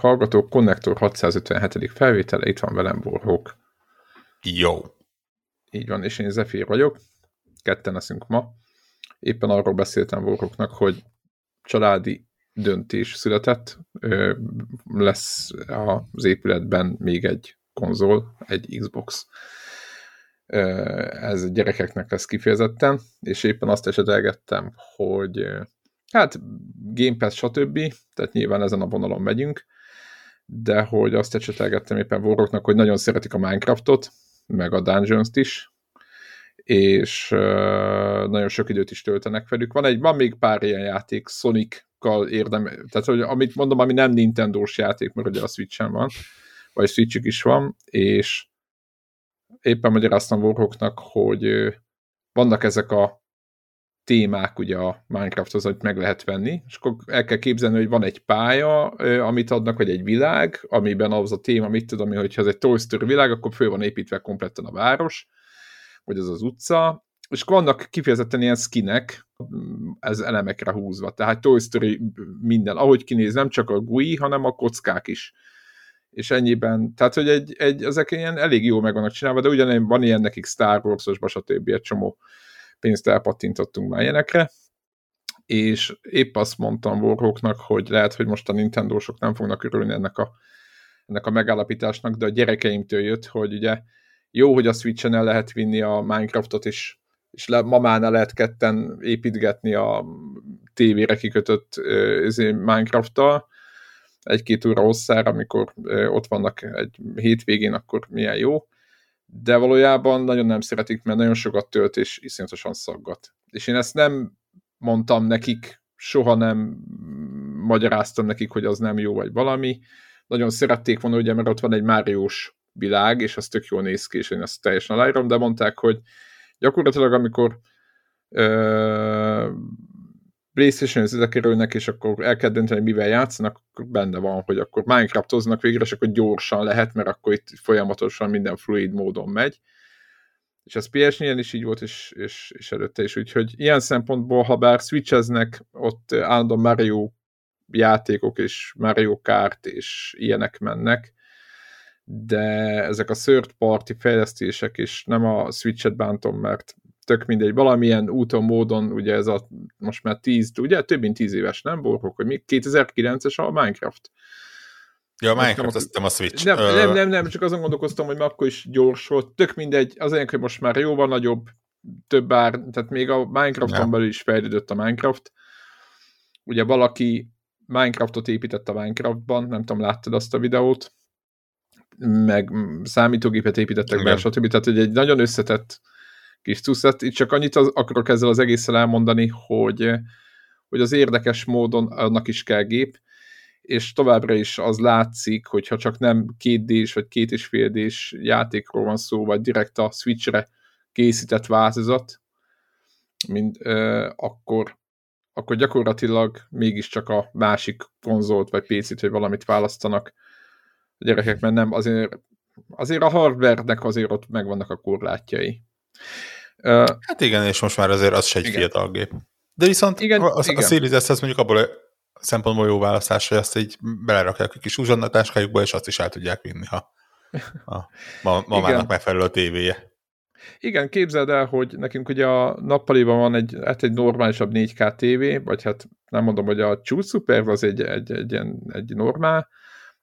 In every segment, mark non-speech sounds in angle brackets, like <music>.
Hallgatók! Connector 657. felvétele, itt van velem Borhók. Jó. Így van, és én Zephyr vagyok. Ketten leszünk ma. Éppen arról beszéltem Borhóknak, hogy családi döntés született. Lesz az épületben még egy konzol, egy Xbox. Ez gyerekeknek lesz kifejezetten, és éppen azt esetelgettem, hogy Hát Game Pass, stb. Tehát nyilván ezen a vonalon megyünk, de hogy azt ecsetelgettem éppen Warrocknak, hogy nagyon szeretik a Minecraftot, meg a Dungeons-t is, és uh, nagyon sok időt is töltenek velük. Van, egy, van még pár ilyen játék, Sonic-kal érdem, tehát hogy amit mondom, ami nem Nintendo-s játék, mert ugye a Switch-en van, vagy switch is van, és éppen magyaráztam Warrocknak, hogy vannak ezek a témák ugye a Minecrafthoz, hogy meg lehet venni, és akkor el kell képzelni, hogy van egy pálya, amit adnak, vagy egy világ, amiben az a téma, mit tudom, hogyha ez egy Toy Story világ, akkor föl van építve kompletten a város, vagy az az utca, és akkor vannak kifejezetten ilyen skinek, ez elemekre húzva, tehát Toy Story minden, ahogy kinéz, nem csak a GUI, hanem a kockák is. És ennyiben, tehát hogy egy, egy, ezek ilyen elég jó meg vannak csinálva, de ugyanilyen van ilyen nekik Star Wars-os, stb. egy csomó pénzt elpattintottunk már ilyenekre, és épp azt mondtam Warhawknak, hogy lehet, hogy most a Nintendo-sok nem fognak örülni ennek a, ennek a megállapításnak, de a gyerekeimtől jött, hogy ugye jó, hogy a Switch-en el lehet vinni a Minecraftot is, és le, mamánál lehet ketten építgetni a tévére kikötött uh, Minecraft-tal, egy-két óra hosszára, amikor ott vannak egy hétvégén, akkor milyen jó, de valójában nagyon nem szeretik, mert nagyon sokat tölt, és iszonyatosan szaggat. És én ezt nem mondtam nekik, soha nem magyaráztam nekik, hogy az nem jó, vagy valami. Nagyon szerették volna, ugye, mert ott van egy Máriós világ, és az tök jól néz ki, és én ezt teljesen aláírom, de mondták, hogy gyakorlatilag amikor ö, playstation ezek kerülnek, és akkor el kell dönteni, mivel játszanak, akkor benne van, hogy akkor Minecraftoznak végre, és akkor gyorsan lehet, mert akkor itt folyamatosan minden fluid módon megy. És ez ps is így volt, és, és, és előtte is. Úgyhogy ilyen szempontból, ha bár switcheznek, ott állandóan Mario játékok és Mario Kart és ilyenek mennek, de ezek a third party fejlesztések, és nem a Switch-et bántom, mert tök mindegy, valamilyen úton, módon, ugye ez a most már 10, ugye több mint 10 éves, nem borhok, hogy mi 2009-es a Minecraft. Ja, a Minecraft, azt nem a Switch. Nem, uh... nem, nem, nem, csak azon gondolkoztam, hogy akkor is gyors volt, tök mindegy, az hogy most már jóval nagyobb, több ár, tehát még a Minecrafton ja. belül is fejlődött a Minecraft. Ugye valaki Minecraftot épített a Minecraftban, nem tudom, láttad azt a videót, meg számítógépet építettek be, stb. Tehát hogy egy nagyon összetett kis cuszat. Itt csak annyit az, akarok ezzel az egészen elmondani, hogy, hogy az érdekes módon annak is kell gép, és továbbra is az látszik, hogyha csak nem két d vagy két és fél d játékról van szó, vagy direkt a Switchre készített változat, mint, euh, akkor, akkor gyakorlatilag mégiscsak a másik konzolt, vagy PC-t, vagy valamit választanak a gyerekek, mert nem, azért, azért a hardware-nek azért ott megvannak a korlátjai. Hát igen, és most már azért az se egy igen. fiatal gép. De viszont igen, a, igen. a Series S az mondjuk abból a szempontból jó választás, hogy azt így belerakják a kis uzsonnatáskájukba, és azt is el tudják vinni, ha a ma, mamának megfelelő a tévéje. Igen, képzeld el, hogy nekünk ugye a nappaliban van egy, hát egy normálisabb 4K TV, vagy hát nem mondom, hogy a True Super az egy, egy, egy, egy, egy normál,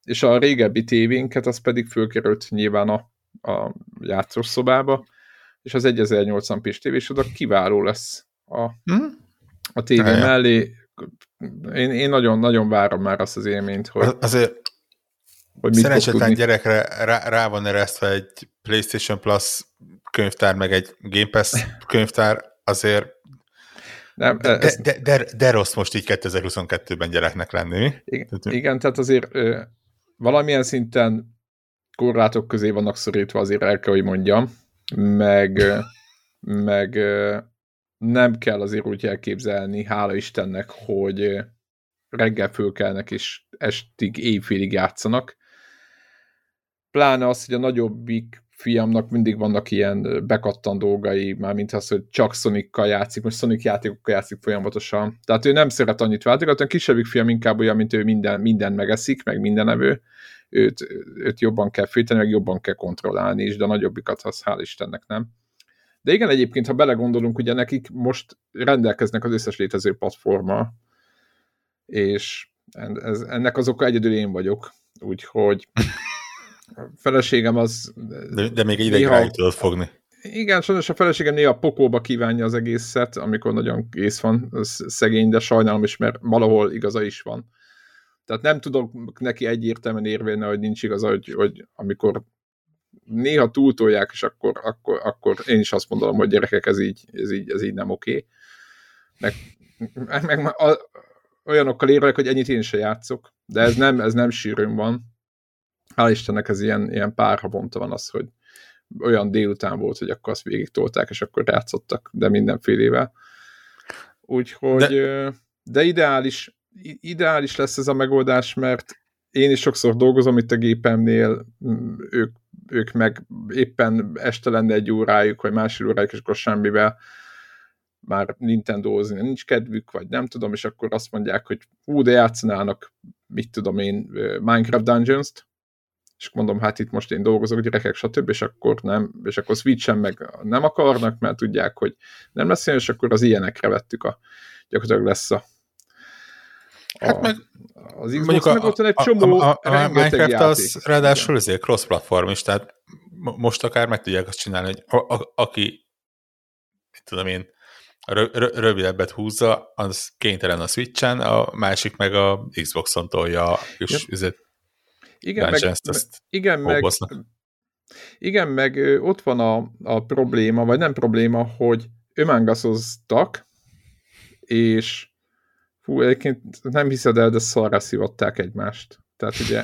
és a régebbi tévénket az pedig fölkerült nyilván a, a játszószobába, és az 1080 p tévés oda kiváló lesz a, hmm? a tévé Helyen. mellé. Én, én nagyon, nagyon várom már azt az élményt, hogy azért hogy mit szerencsétlen gyerekre rá, rá van eresztve egy PlayStation Plus könyvtár, meg egy Game Pass könyvtár, azért nem, de, ez... de, de, de rossz most így 2022-ben gyereknek lenni? Igen, igen tehát azért ö, valamilyen szinten korlátok közé vannak szorítva, azért el kell, hogy mondjam, meg, meg nem kell azért úgy elképzelni, hála Istennek, hogy reggel fölkelnek és estig éjfélig játszanak. Pláne az, hogy a nagyobbik fiamnak mindig vannak ilyen bekattan dolgai, már mint az, hogy csak Sonic-kal játszik, most Sonic játékokkal játszik folyamatosan. Tehát ő nem szeret annyit váltogatni, a kisebbik fiam inkább olyan, mint ő minden, minden megeszik, meg minden evő. Őt, őt jobban kell fűteni, meg jobban kell kontrollálni is, de a nagyobbikat az hál' Istennek nem. De igen, egyébként, ha belegondolunk, ugye nekik most rendelkeznek az összes létező platforma, és ez, ennek az oka egyedül én vagyok, úgyhogy a <laughs> feleségem az... De, de még ideig néha, tudod fogni. Igen, sajnos a feleségem néha pokóba kívánja az egészet, amikor nagyon kész van, szegény, de sajnálom is, mert valahol igaza is van. Tehát nem tudok neki egyértelműen érvélni, hogy nincs igaza, hogy, hogy amikor néha túltolják, és akkor, akkor, akkor én is azt mondom, hogy gyerekek, ez így, ez így, ez így nem oké. Meg, meg a, olyanokkal érvelek, hogy ennyit én se játszok, de ez nem, ez nem sűrűn van. Hál' Istennek ez ilyen, ilyen pár havonta van az, hogy olyan délután volt, hogy akkor azt végig tolták, és akkor játszottak, de mindenfélével. Úgyhogy, de, de ideális, ideális lesz ez a megoldás, mert én is sokszor dolgozom itt a gépemnél, ők, ők meg éppen este lenne egy órájuk, vagy másfél órájuk, és akkor semmivel már Nintendo-zni nincs kedvük, vagy nem tudom, és akkor azt mondják, hogy hú, de játszanának, mit tudom én, Minecraft Dungeons-t, és mondom, hát itt most én dolgozok, gyerekek, stb., és akkor nem, és akkor Switch-en meg nem akarnak, mert tudják, hogy nem lesz ilyen, és akkor az ilyenekre vettük a, gyakorlatilag lesz a, Hát meg az Xbox mondjuk meg ott van egy csomó a, a, a, a Minecraft játék. az ráadásul azért cross-platform is, tehát most akár meg tudják azt csinálni, hogy a, a, aki mit tudom én, rövidebbet húzza, az kénytelen a Switch-en, a másik meg a Xbox-on tolja, és yep. ezért igen, meg, ezt igen, meg, igen, meg ott van a, a probléma, vagy nem probléma, hogy ömángaszoztak, és fú, egyébként nem hiszed el, de szarra szivatták egymást. Tehát ugye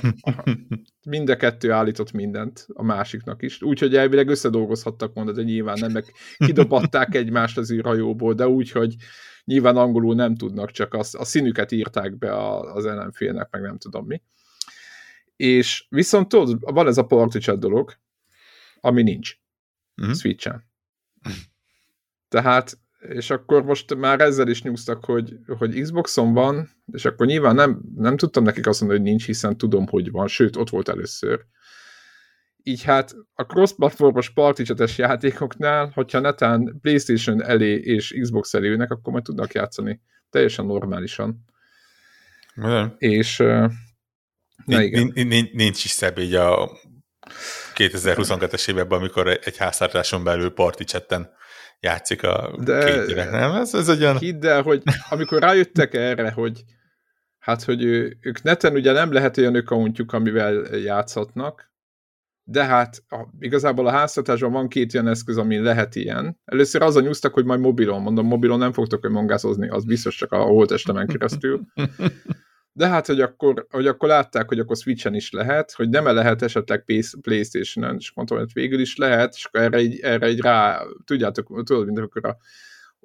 <laughs> mind a kettő állított mindent a másiknak is. Úgyhogy elvileg összedolgozhattak mondani, de nyilván nem, meg kidobadták egymást az űrhajóból, de úgy, hogy nyilván angolul nem tudnak, csak az, a színüket írták be az ellenfélnek, meg nem tudom mi. És viszont tudod, van ez a party dolog, ami nincs uh-huh. Switch-en. Tehát és akkor most már ezzel is nyúztak, hogy, hogy Xboxon van, és akkor nyilván nem, nem tudtam nekik azt mondani, hogy nincs, hiszen tudom, hogy van, sőt, ott volt először. Így hát a cross-platformos particsetes játékoknál, hogyha netán PlayStation elé és Xbox elé ülnek, akkor majd tudnak játszani teljesen normálisan. De. És uh, na igen. Nincs, nincs is szebb így a 2022-es évben, amikor egy háztartáson belül party chatten játszik a De, két gyerek, nem? Ez, ez olyan... Hidd el, hogy amikor rájöttek erre, hogy hát, hogy ő, ők neten ugye nem lehet olyan accountjuk, amivel játszhatnak, de hát a, igazából a háztartásban van két ilyen eszköz, ami lehet ilyen. Először az a nyúztak, hogy majd mobilon, mondom, mobilon nem fogtok hogy mangázozni, az biztos csak a holtestemen keresztül. <laughs> De hát, hogy akkor, hogy akkor látták, hogy akkor Switch-en is lehet, hogy nem lehet esetleg Playstation-en, és mondtam, hogy végül is lehet, és akkor erre egy, erre egy rá, tudjátok, tudod, mint amikor a,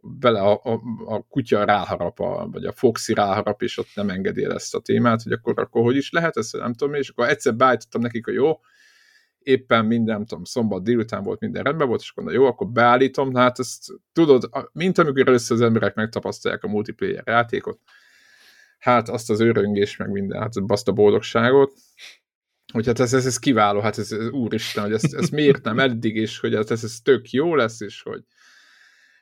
bele a, a, a kutya ráharap, a, vagy a Foxy ráharap, és ott nem engedi el ezt a témát, hogy akkor, akkor hogy is lehet, ezt nem tudom, és akkor egyszer beállítottam nekik, hogy jó, éppen minden, nem tudom, szombat délután volt, minden rendben volt, és akkor na jó, akkor beállítom, hát ezt tudod, mint amikor először az emberek megtapasztalják a multiplayer játékot, hát azt az öröngés, meg minden, hát azt a boldogságot, hogy hát ez, ez, ez kiváló, hát ez, ez úristen, hogy ezt, ezt miért nem eddig, és hogy ez, ez tök jó lesz, és hogy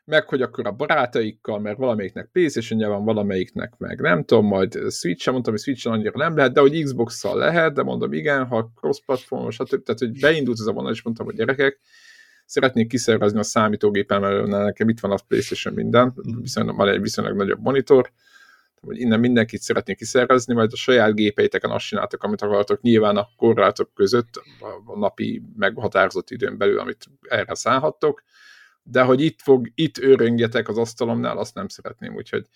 meg hogy akkor a barátaikkal, mert valamelyiknek playstation van, valamelyiknek meg nem tudom, majd Switch-en, mondtam, hogy Switch-en annyira nem lehet, de hogy Xbox-szal lehet, de mondom, igen, ha cross-platformos, stb. Tehát, hogy beindult ez a vonal, és mondtam, hogy gyerekek, szeretnék kiszervezni a számítógépem, mert nekem itt van a PlayStation minden, viszonylag, van egy viszonylag nagyobb monitor, hogy innen mindenkit szeretnék kiszervezni, majd a saját gépeiteken azt csináltak, amit akartok, nyilván a korlátok között, a napi meghatározott időn belül, amit erre szállhattok, de hogy itt fog, itt őröngjetek az asztalomnál, azt nem szeretném, úgyhogy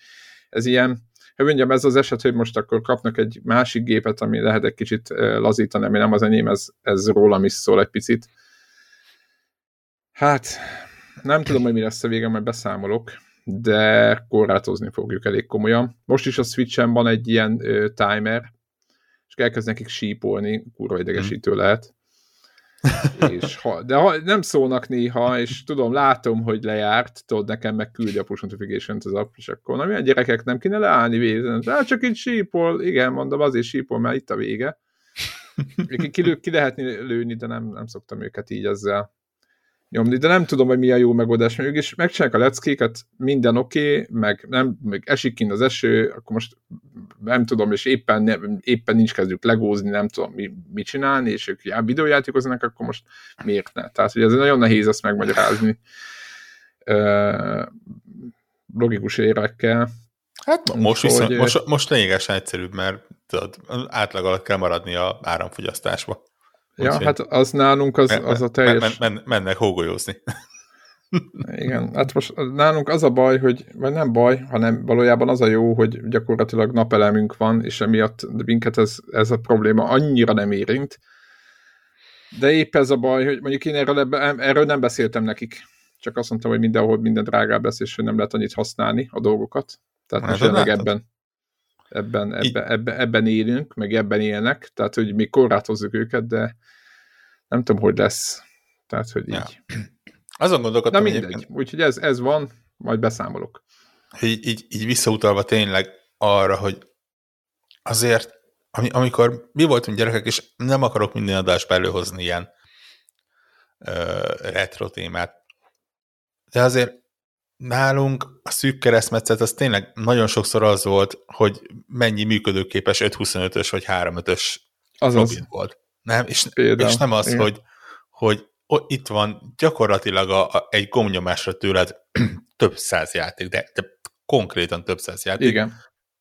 ez ilyen, hogy mondjam, ez az eset, hogy most akkor kapnak egy másik gépet, ami lehet egy kicsit lazítani, ami nem az enyém, ez, ez rólam is szól egy picit. Hát, nem tudom, hogy mi lesz a vége, majd beszámolok de korlátozni fogjuk elég komolyan. Most is a Switch-en van egy ilyen ö, timer, és elkezd nekik sípolni, kurva idegesítő mm. lehet. <laughs> és ha, de ha, nem szólnak néha, és tudom, látom, hogy lejárt, tudod, nekem meg küldi a push notification az app, és akkor na, milyen gyerekek nem kéne leállni vézen. Hát csak itt sípol, igen, mondom, azért sípol, mert itt a vége. <laughs> Ki, ki, ki lehet lőni, de nem, nem szoktam őket így ezzel nyomni, de nem tudom, hogy mi a jó megoldás, mert ők is megcsinálják a leckéket, minden oké, okay, meg, nem, meg esik kint az eső, akkor most nem tudom, és éppen, éppen nincs kezdjük legózni, nem tudom mi, mit csinálni, és ők já, videójátékoznak, akkor most miért ne? Tehát, hogy ez nagyon nehéz ezt megmagyarázni logikus érekkel. Hát most, viszont, hogy, most, most lényegesen egyszerűbb, mert tudod, átlag alatt kell maradni a áramfogyasztásba. Ja, Úgy, hát az nálunk az, az a teljes... Men, men, mennek hógolyozni. Igen, hát most nálunk az a baj, hogy, vagy nem baj, hanem valójában az a jó, hogy gyakorlatilag napelemünk van, és emiatt minket ez, ez a probléma annyira nem érint. De épp ez a baj, hogy mondjuk én erről, erről nem beszéltem nekik. Csak azt mondtam, hogy mindenhol minden drágább lesz, és hogy nem lehet annyit használni a dolgokat. Tehát hát most jelenleg ebben, ebben, ebben, ebben, ebben élünk, meg ebben élnek, tehát hogy mi korlátozzuk őket, de nem tudom, hogy lesz. Tehát, hogy így. Ja. Azon gondolkodtam, Na mindegy, úgyhogy ez, ez van, majd beszámolok. Így, így, így visszautalva tényleg arra, hogy azért, amikor mi voltunk gyerekek, és nem akarok minden adásba előhozni ilyen ö, retro témát, de azért nálunk a szűk keresztmetszet az tényleg nagyon sokszor az volt, hogy mennyi működőképes 5.25-ös vagy 3.5-ös Azaz. volt. Nem? És, és nem az, hogy, hogy itt van gyakorlatilag a, a, egy gomnyomásra tőled <clears throat> több száz játék, de, de konkrétan több száz játék. Igen.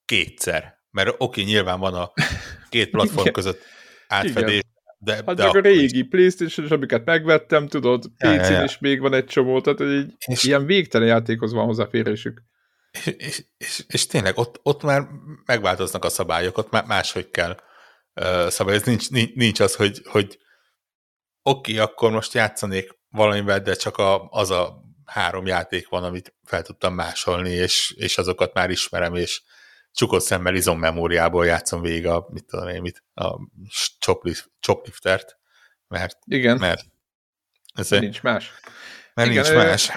Kétszer. Mert oké, nyilván van a <laughs> két platform Igen. között átfedés, Igen. De, hát de csak a régi playstation amiket megvettem, tudod, PC-n ja, is még van egy csomó, tehát egy és, ilyen végtelen játékhoz van hozzáférésük. És, és, és, és tényleg ott, ott már megváltoznak a szabályok, ott már máshogy kell uh, szabályozni. Nincs, nincs, nincs az, hogy, hogy oké, okay, akkor most játszanék valamivel, de csak a, az a három játék van, amit fel tudtam másolni, és, és azokat már ismerem, és csukott szemmel izommemóriából játszom végig a, mit tudom én, mit, a chopliftert, mert, igen. mert ez nincs más. Mert igen, nincs más.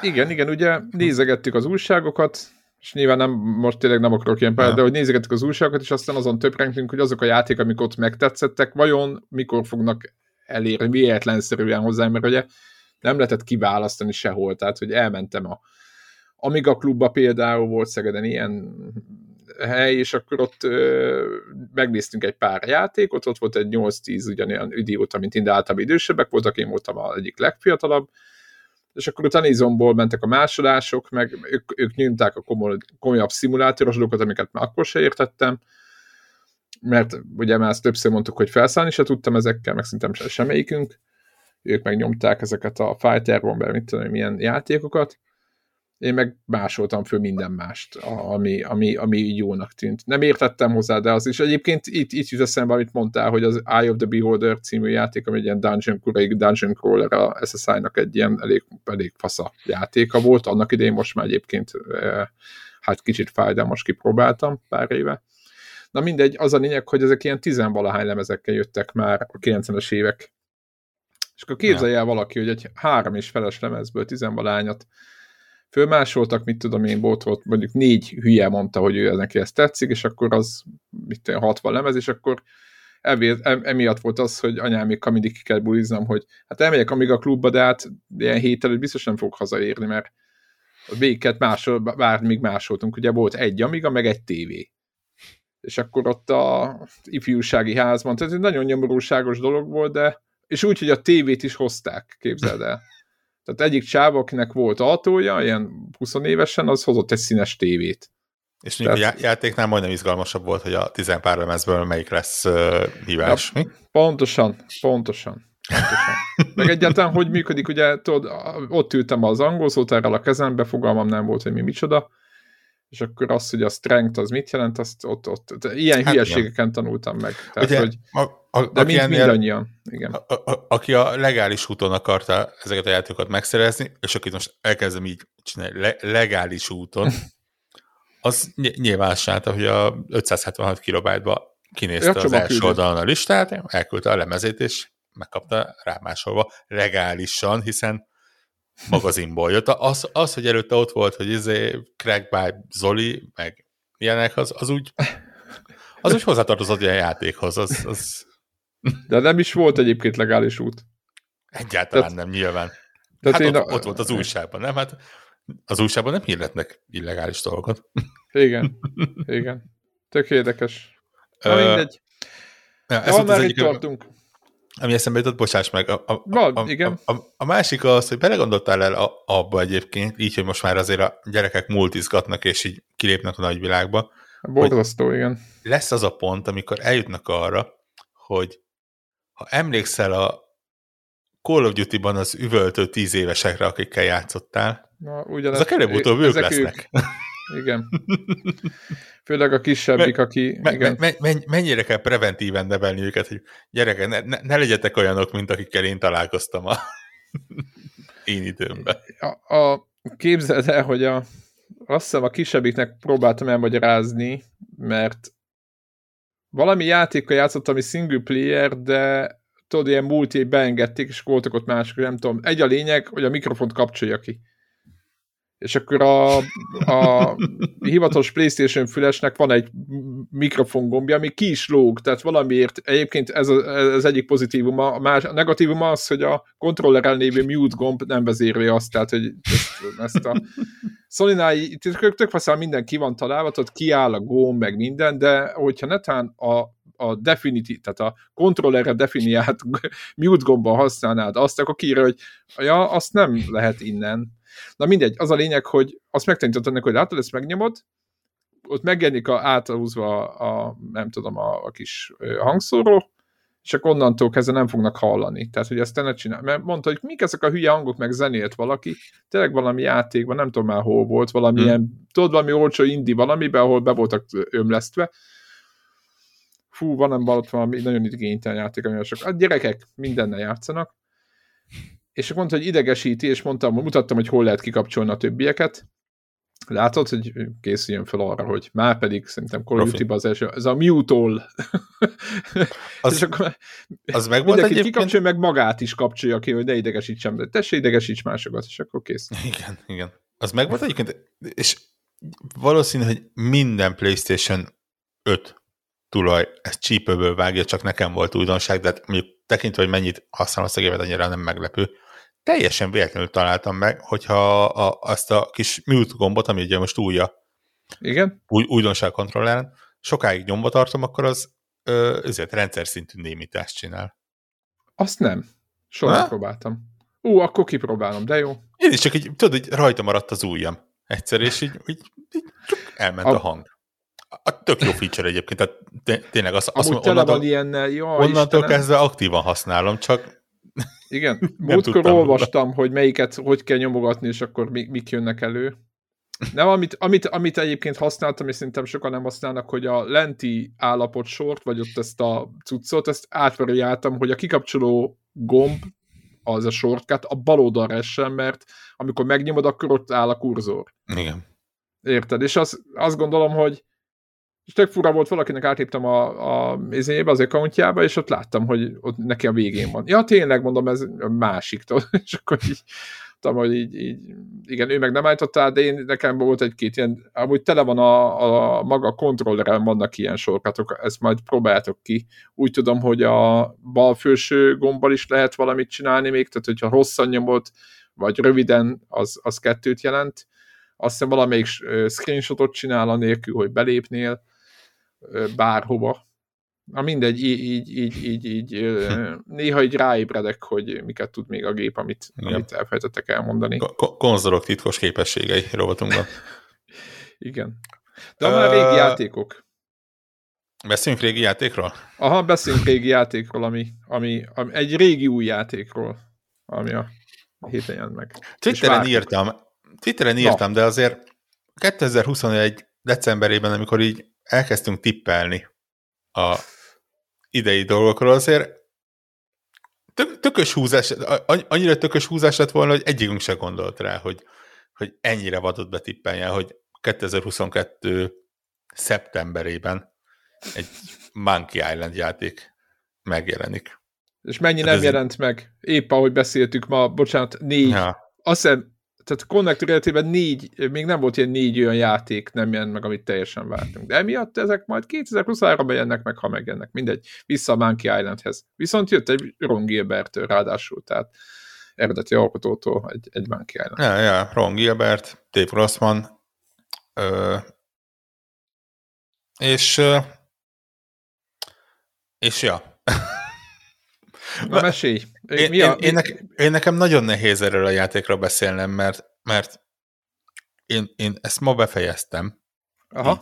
Igen, igen, ugye nézegettük az újságokat, és nyilván nem, most tényleg nem akarok ilyen pár, de hogy nézegettük az újságokat, és aztán azon töprengtünk, hogy azok a játék, amik ott megtetszettek, vajon mikor fognak elérni véletlenszerűen hozzá, mert ugye nem lehetett kiválasztani sehol, tehát hogy elmentem a Amiga klubba például volt Szegeden ilyen hely, és akkor ott ö, megnéztünk egy pár játékot, ott volt egy 8-10 ugyanilyen idióta, mint én, általában idősebbek voltak, én voltam az egyik legfiatalabb, és akkor utána izomból mentek a másolások, meg ők, ők nyomták a komoly, komolyabb szimulátoros dolgokat, amiket már akkor se értettem, mert ugye már ezt többször mondtuk, hogy felszállni se tudtam ezekkel, meg szerintem se, semmelyikünk, ők megnyomták ezeket a Fighter Bomber, mit tudom, milyen játékokat, én meg másoltam föl minden mást, ami, ami, ami jónak tűnt. Nem értettem hozzá, de az is. Egyébként itt, itt jut eszembe, amit mondtál, hogy az Eye of the Beholder című játék, ami egy ilyen dungeon, egy dungeon crawler a SSI-nak egy ilyen elég, elég fasza játéka volt. Annak idején most már egyébként hát kicsit fájdalmas kipróbáltam pár éve. Na mindegy, az a lényeg, hogy ezek ilyen tizenvalahány lemezekkel jöttek már a 90-es évek. És akkor képzelje el valaki, hogy egy három és feles lemezből tizenvalahányat fölmásoltak, mit tudom én, volt, volt mondjuk négy hülye mondta, hogy ő neki ezt tetszik, és akkor az, mit tudom, 60 lemez, és akkor emiatt volt az, hogy anyám még mindig ki kell buliznom, hogy hát elmegyek amíg a klubba, de hát ilyen hét előtt biztos nem fog hazaérni, mert a véget másol, bár még másoltunk, ugye volt egy Amiga, meg egy tévé. És akkor ott a ifjúsági házban, tehát egy nagyon nyomorúságos dolog volt, de és úgy, hogy a tévét is hozták, képzeld el. Tehát egyik csáv, akinek volt autója, ilyen 20 évesen, az hozott egy színes tévét. És Tehát... a játéknál majdnem izgalmasabb volt, hogy a tizen pár lemezből melyik lesz uh, hívás. Ja, pontosan, pontosan. Pontosan. Meg egyáltalán, hogy működik, ugye tudod, ott ültem az angol szótárral a kezembe, fogalmam nem volt, hogy mi micsoda, és akkor az, hogy a strength az mit jelent, azt ott, ott, ott ilyen hát hülyeségeken igen. tanultam meg. Tehát, Ugye, hogy, a, a, de mint mindannyian. Igen. A, a, aki a legális úton akarta ezeket a játékokat megszerezni, és akit most elkezdem így csinálni, le, legális úton, <laughs> az nyilván sánta, hogy a 576 kilobájtba kinézte ja, az első oldalon a listát, elküldte a lemezét, és megkapta rámásolva regálisan, hiszen magazinból jött. Az, az, hogy előtte ott volt, hogy izé Craig by Zoli, meg ilyenek, az, az úgy az úgy hozzátartozott ilyen játékhoz. Az, az... De nem is volt egyébként legális út. Egyáltalán tehát, nem, nyilván. Tehát hát én ott, a... ott volt az újságban, nem? Hát az újságban nem hirdetnek illegális dolgokat. Igen, igen. Tök érdekes. Na mindegy. Ja, ez már itt tartunk. Ami eszembe jutott, bocsáss meg. A, a, Val, a, igen. A, a, a másik az, hogy belegondoltál el a, abba egyébként, így, hogy most már azért a gyerekek multizgatnak, és így kilépnek a nagyvilágba. Borzasztó, igen. Lesz az a pont, amikor eljutnak arra, hogy ha emlékszel a Call of Duty-ban az üvöltő tíz évesekre, akikkel játszottál, Na, ugyanez, azok előbb-utóbb ők lesznek. Ők. Igen. Főleg a kisebbik, aki... Me, igen. Me, me, mennyire kell preventíven nevelni őket, hogy gyerekek, ne, ne, ne legyetek olyanok, mint akikkel én találkoztam a <laughs> én időmben. A, a, képzeld el, hogy a, azt hiszem a kisebbiknek próbáltam elmagyarázni, mert valami játékkal játszottam, ami single player, de tudod, ilyen multi beengedték, és voltak ott mások, nem tudom. Egy a lényeg, hogy a mikrofont kapcsolja ki és akkor a, a hivatalos PlayStation fülesnek van egy mikrofon gombja, ami ki is lóg, tehát valamiért egyébként ez az egyik pozitívum, a, más, a negatívum az, hogy a kontrolleren lévő mute gomb nem vezérli azt, tehát hogy ezt, ezt a Sony-nál tök, tök faszál minden ki van találva, tehát kiáll a gomb, meg minden, de hogyha netán a, a definitív, tehát a kontrollerre definiált <laughs> mute gomba használnád azt, akkor kiírja, hogy ja, azt nem lehet innen Na mindegy, az a lényeg, hogy azt megtanított ennek, hogy látod, ezt megnyomod, ott megjelenik a, áthúzva a, a, nem tudom, a, a kis hangszóró, és akkor onnantól kezdve nem fognak hallani. Tehát, hogy ezt te ne csinál. Mert mondta, hogy mik ezek a hülye hangok, meg zenélt valaki, tényleg valami játékban, nem tudom már hol volt, valamilyen, hmm. tudod, valami olcsó indi valamiben, ahol be voltak ömlesztve. Fú, van nem valami nagyon igénytelen játék, ami sok. A gyerekek mindennel játszanak és mondta, hogy idegesíti, és mondtam, mutattam, hogy hol lehet kikapcsolni a többieket. Látod, hogy készüljön fel arra, hogy már pedig szerintem Call of az első, ez a mute az, <laughs> és akkor az meg volt egyébként... kikapcsolja, meg magát is kapcsolja ki, hogy ne idegesítsem, de tessék idegesíts másokat, és akkor kész. Igen, igen. Az meg volt egyébként, és valószínű, hogy minden PlayStation 5 tulaj ezt csípőből vágja, csak nekem volt újdonság, de hát mondjuk tekintve, hogy mennyit használom a gépet, annyira nem meglepő teljesen véletlenül találtam meg, hogyha a, azt a kis mute gombot, ami ugye most újja, Igen? Új, újdonság kontrolleren, sokáig nyomva tartom, akkor az ö, ezért rendszer szintű némítást csinál. Azt nem. Soha nem próbáltam. Ú, akkor kipróbálom, de jó. Én is csak így, tudod, hogy rajta maradt az ujjam egyszer, és így, így, így elment a, a hang. A tök jó feature egyébként, tehát tényleg azt, azt tele van ilyennel, jó, Onnantól kezdve aktívan használom, csak igen, múltkor olvastam, hogy melyiket hogy kell nyomogatni, és akkor mi, mik jönnek elő. Nem, amit, amit, amit egyébként használtam, és szerintem sokan nem használnak, hogy a lenti állapot sort, vagy ott ezt a cuccot, ezt átvariáltam, hogy a kikapcsoló gomb, az a shortcut, a bal oldalra essen, mert amikor megnyomod, akkor ott áll a kurzor. Igen. Érted? És az, azt gondolom, hogy és tök fura volt, valakinek átléptem a, a izébe, az accountjába, és ott láttam, hogy ott neki a végén van. Ja, tényleg mondom, ez a másik, <laughs> és akkor így tudom, hogy így, így, igen, ő meg nem állította, de én, nekem volt egy-két ilyen, amúgy tele van a, a maga kontrolleren vannak ilyen sorkatok, ezt majd próbáljátok ki. Úgy tudom, hogy a bal felső gombbal is lehet valamit csinálni még, tehát hogyha hosszan nyomod, vagy röviden, az, az kettőt jelent. Azt hiszem valamelyik screenshotot csinál anélkül, hogy belépnél bárhova. Na mindegy, így, így, így, így, <laughs> néha így ráébredek, hogy miket tud még a gép, amit, amit elfelejtettek elmondani. Ko- konzolok titkos képességei rovatunkban. <laughs> Igen. De már régi játékok. Beszéljünk régi játékról? Aha, beszéljünk régi játékról, ami, ami, ami egy régi új játékról, ami a héten jelent meg. Twitteren írtam, Twitteren írtam, Na. de azért 2021 decemberében, amikor így elkezdtünk tippelni a idei dolgokról, azért tök, tökös húzás, annyira tökös húzás lett volna, hogy egyikünk se gondolt rá, hogy, hogy ennyire vadot betippeljen, hogy 2022 szeptemberében egy Monkey Island játék megjelenik. És mennyi hát nem jelent így... meg? Épp ahogy beszéltük ma, bocsánat, négy. Ja. Azt hiszem, tehát a Connector életében négy, még nem volt ilyen négy olyan játék, nem jelent meg, amit teljesen vártunk. De emiatt ezek majd 2023-ban jönnek meg, ha megjelennek. Mindegy. Vissza a Monkey Islandhez. Viszont jött egy Ron Gilbertől ráadásul, tehát eredeti alkotótól egy, egy Monkey Island. Ja, ja, Ron Gilbert, Dave Rossman, ö, és ö, és ja. Na, mesélj. Én, Mi a, én, én, nekem, én nekem nagyon nehéz erről a játékra beszélnem, mert, mert én, én ezt ma befejeztem. Aha.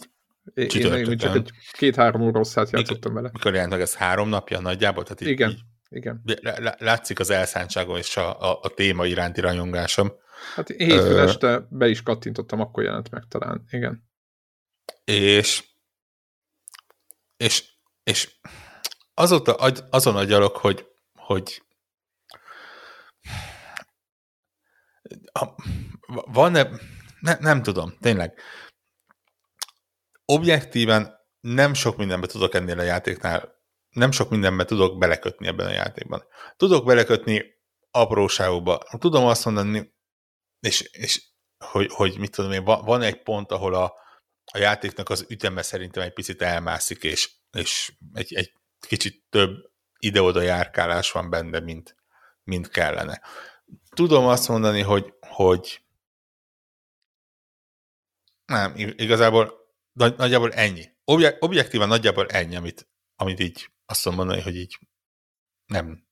Így, én, én csak egy két-három óra rosszát játszottam vele. Mikor jelent meg ez három napja nagyjából? Tehát így, igen, így, igen. Látszik az elszántságom és a, a, a téma iránti rajongásom. Hát hétfőn este be is kattintottam, akkor jelent meg talán, igen. És és, és azóta azon agyalok, hogy, hogy van-e, ne, nem tudom, tényleg. Objektíven nem sok mindenbe tudok ennél a játéknál, nem sok mindenbe tudok belekötni ebben a játékban. Tudok belekötni apróságokba. Tudom azt mondani, és, és hogy, hogy mit tudom én, van, egy pont, ahol a, a játéknak az üteme szerintem egy picit elmászik, és, és egy, egy kicsit több ide-oda járkálás van benne, mint, mint kellene. Tudom azt mondani, hogy, hogy nem, igazából nagy, nagyjából ennyi. Objek, objektívan nagyjából ennyi, amit, amit így azt tudom mondani, hogy így nem.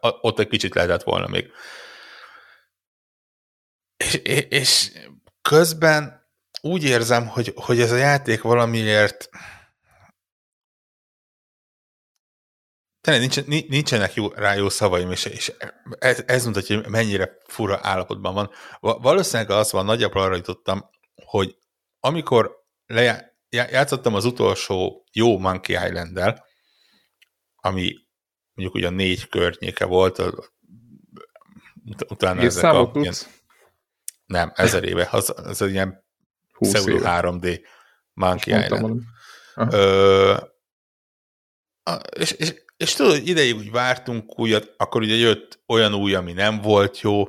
Ott egy kicsit lehetett volna még. És, és közben úgy érzem, hogy, hogy ez a játék valamiért tényleg nincsen, nincsenek jó, rá jó szavaim, és, és ez, ez mutatja, hogy mennyire fura állapotban van. Valószínűleg az van, nagyjából arra jutottam, hogy amikor lejá, játszottam az utolsó jó Monkey island ami mondjuk ugye négy környéke volt, utána ezek a, ilyen, nem, ezer éve, az, az egy ilyen pseudo 3D Monkey Island. Ö, és, és, és tudod, ideig úgy vártunk újat, akkor ugye jött olyan új, ami nem volt jó,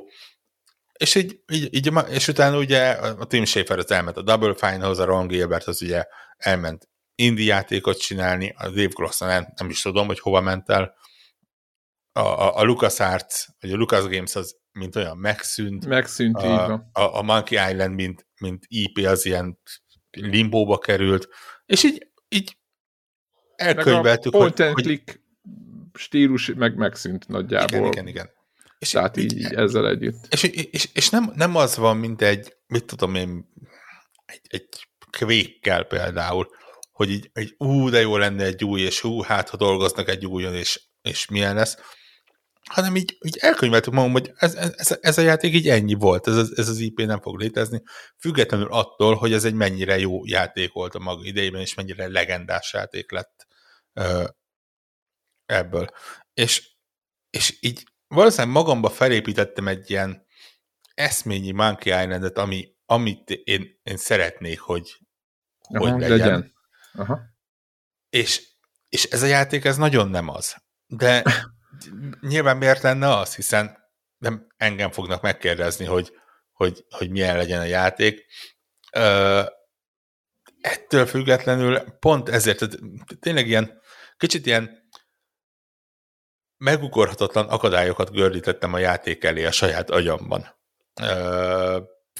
és, így, így, így, és utána ugye a Tim Schafer az elment a Double Fine-hoz, a Ron Gilbert az ugye elment indie játékot csinálni, a Dave Grossan nem, nem is tudom, hogy hova ment el, a, a, a LucasArts, vagy a Lucas Games az mint olyan megszűnt. Megszűnt, a, így van. A, a Monkey Island, mint, mint IP, az ilyen limbóba került, és így, így elkönyveltük, hogy... Click stílus meg megszűnt nagyjából. Igen, igen, igen. És Tehát így, így ezzel együtt. És, és, és nem, nem az van, mint egy, mit tudom én, egy, egy kvékkel például, hogy így, egy ú, de jó lenne egy új, és ú, hát ha dolgoznak egy újon, és, és milyen lesz, hanem így, így elkönyveltük magunk, hogy ez, ez, ez a játék így ennyi volt, ez, ez az IP nem fog létezni, függetlenül attól, hogy ez egy mennyire jó játék volt a maga idejében, és mennyire legendás játék lett ö, ebből. És, és így valószínűleg magamba felépítettem egy ilyen eszményi Monkey Island-et, ami, amit én, én szeretnék, hogy, Aha, hogy legyen. legyen. Aha. És, és ez a játék, ez nagyon nem az. De <laughs> nyilván miért lenne az, hiszen nem engem fognak megkérdezni, hogy, hogy, hogy milyen legyen a játék. Ö, ettől függetlenül pont ezért, tehát tényleg ilyen kicsit ilyen megugorhatatlan akadályokat gördítettem a játék elé a saját agyamban.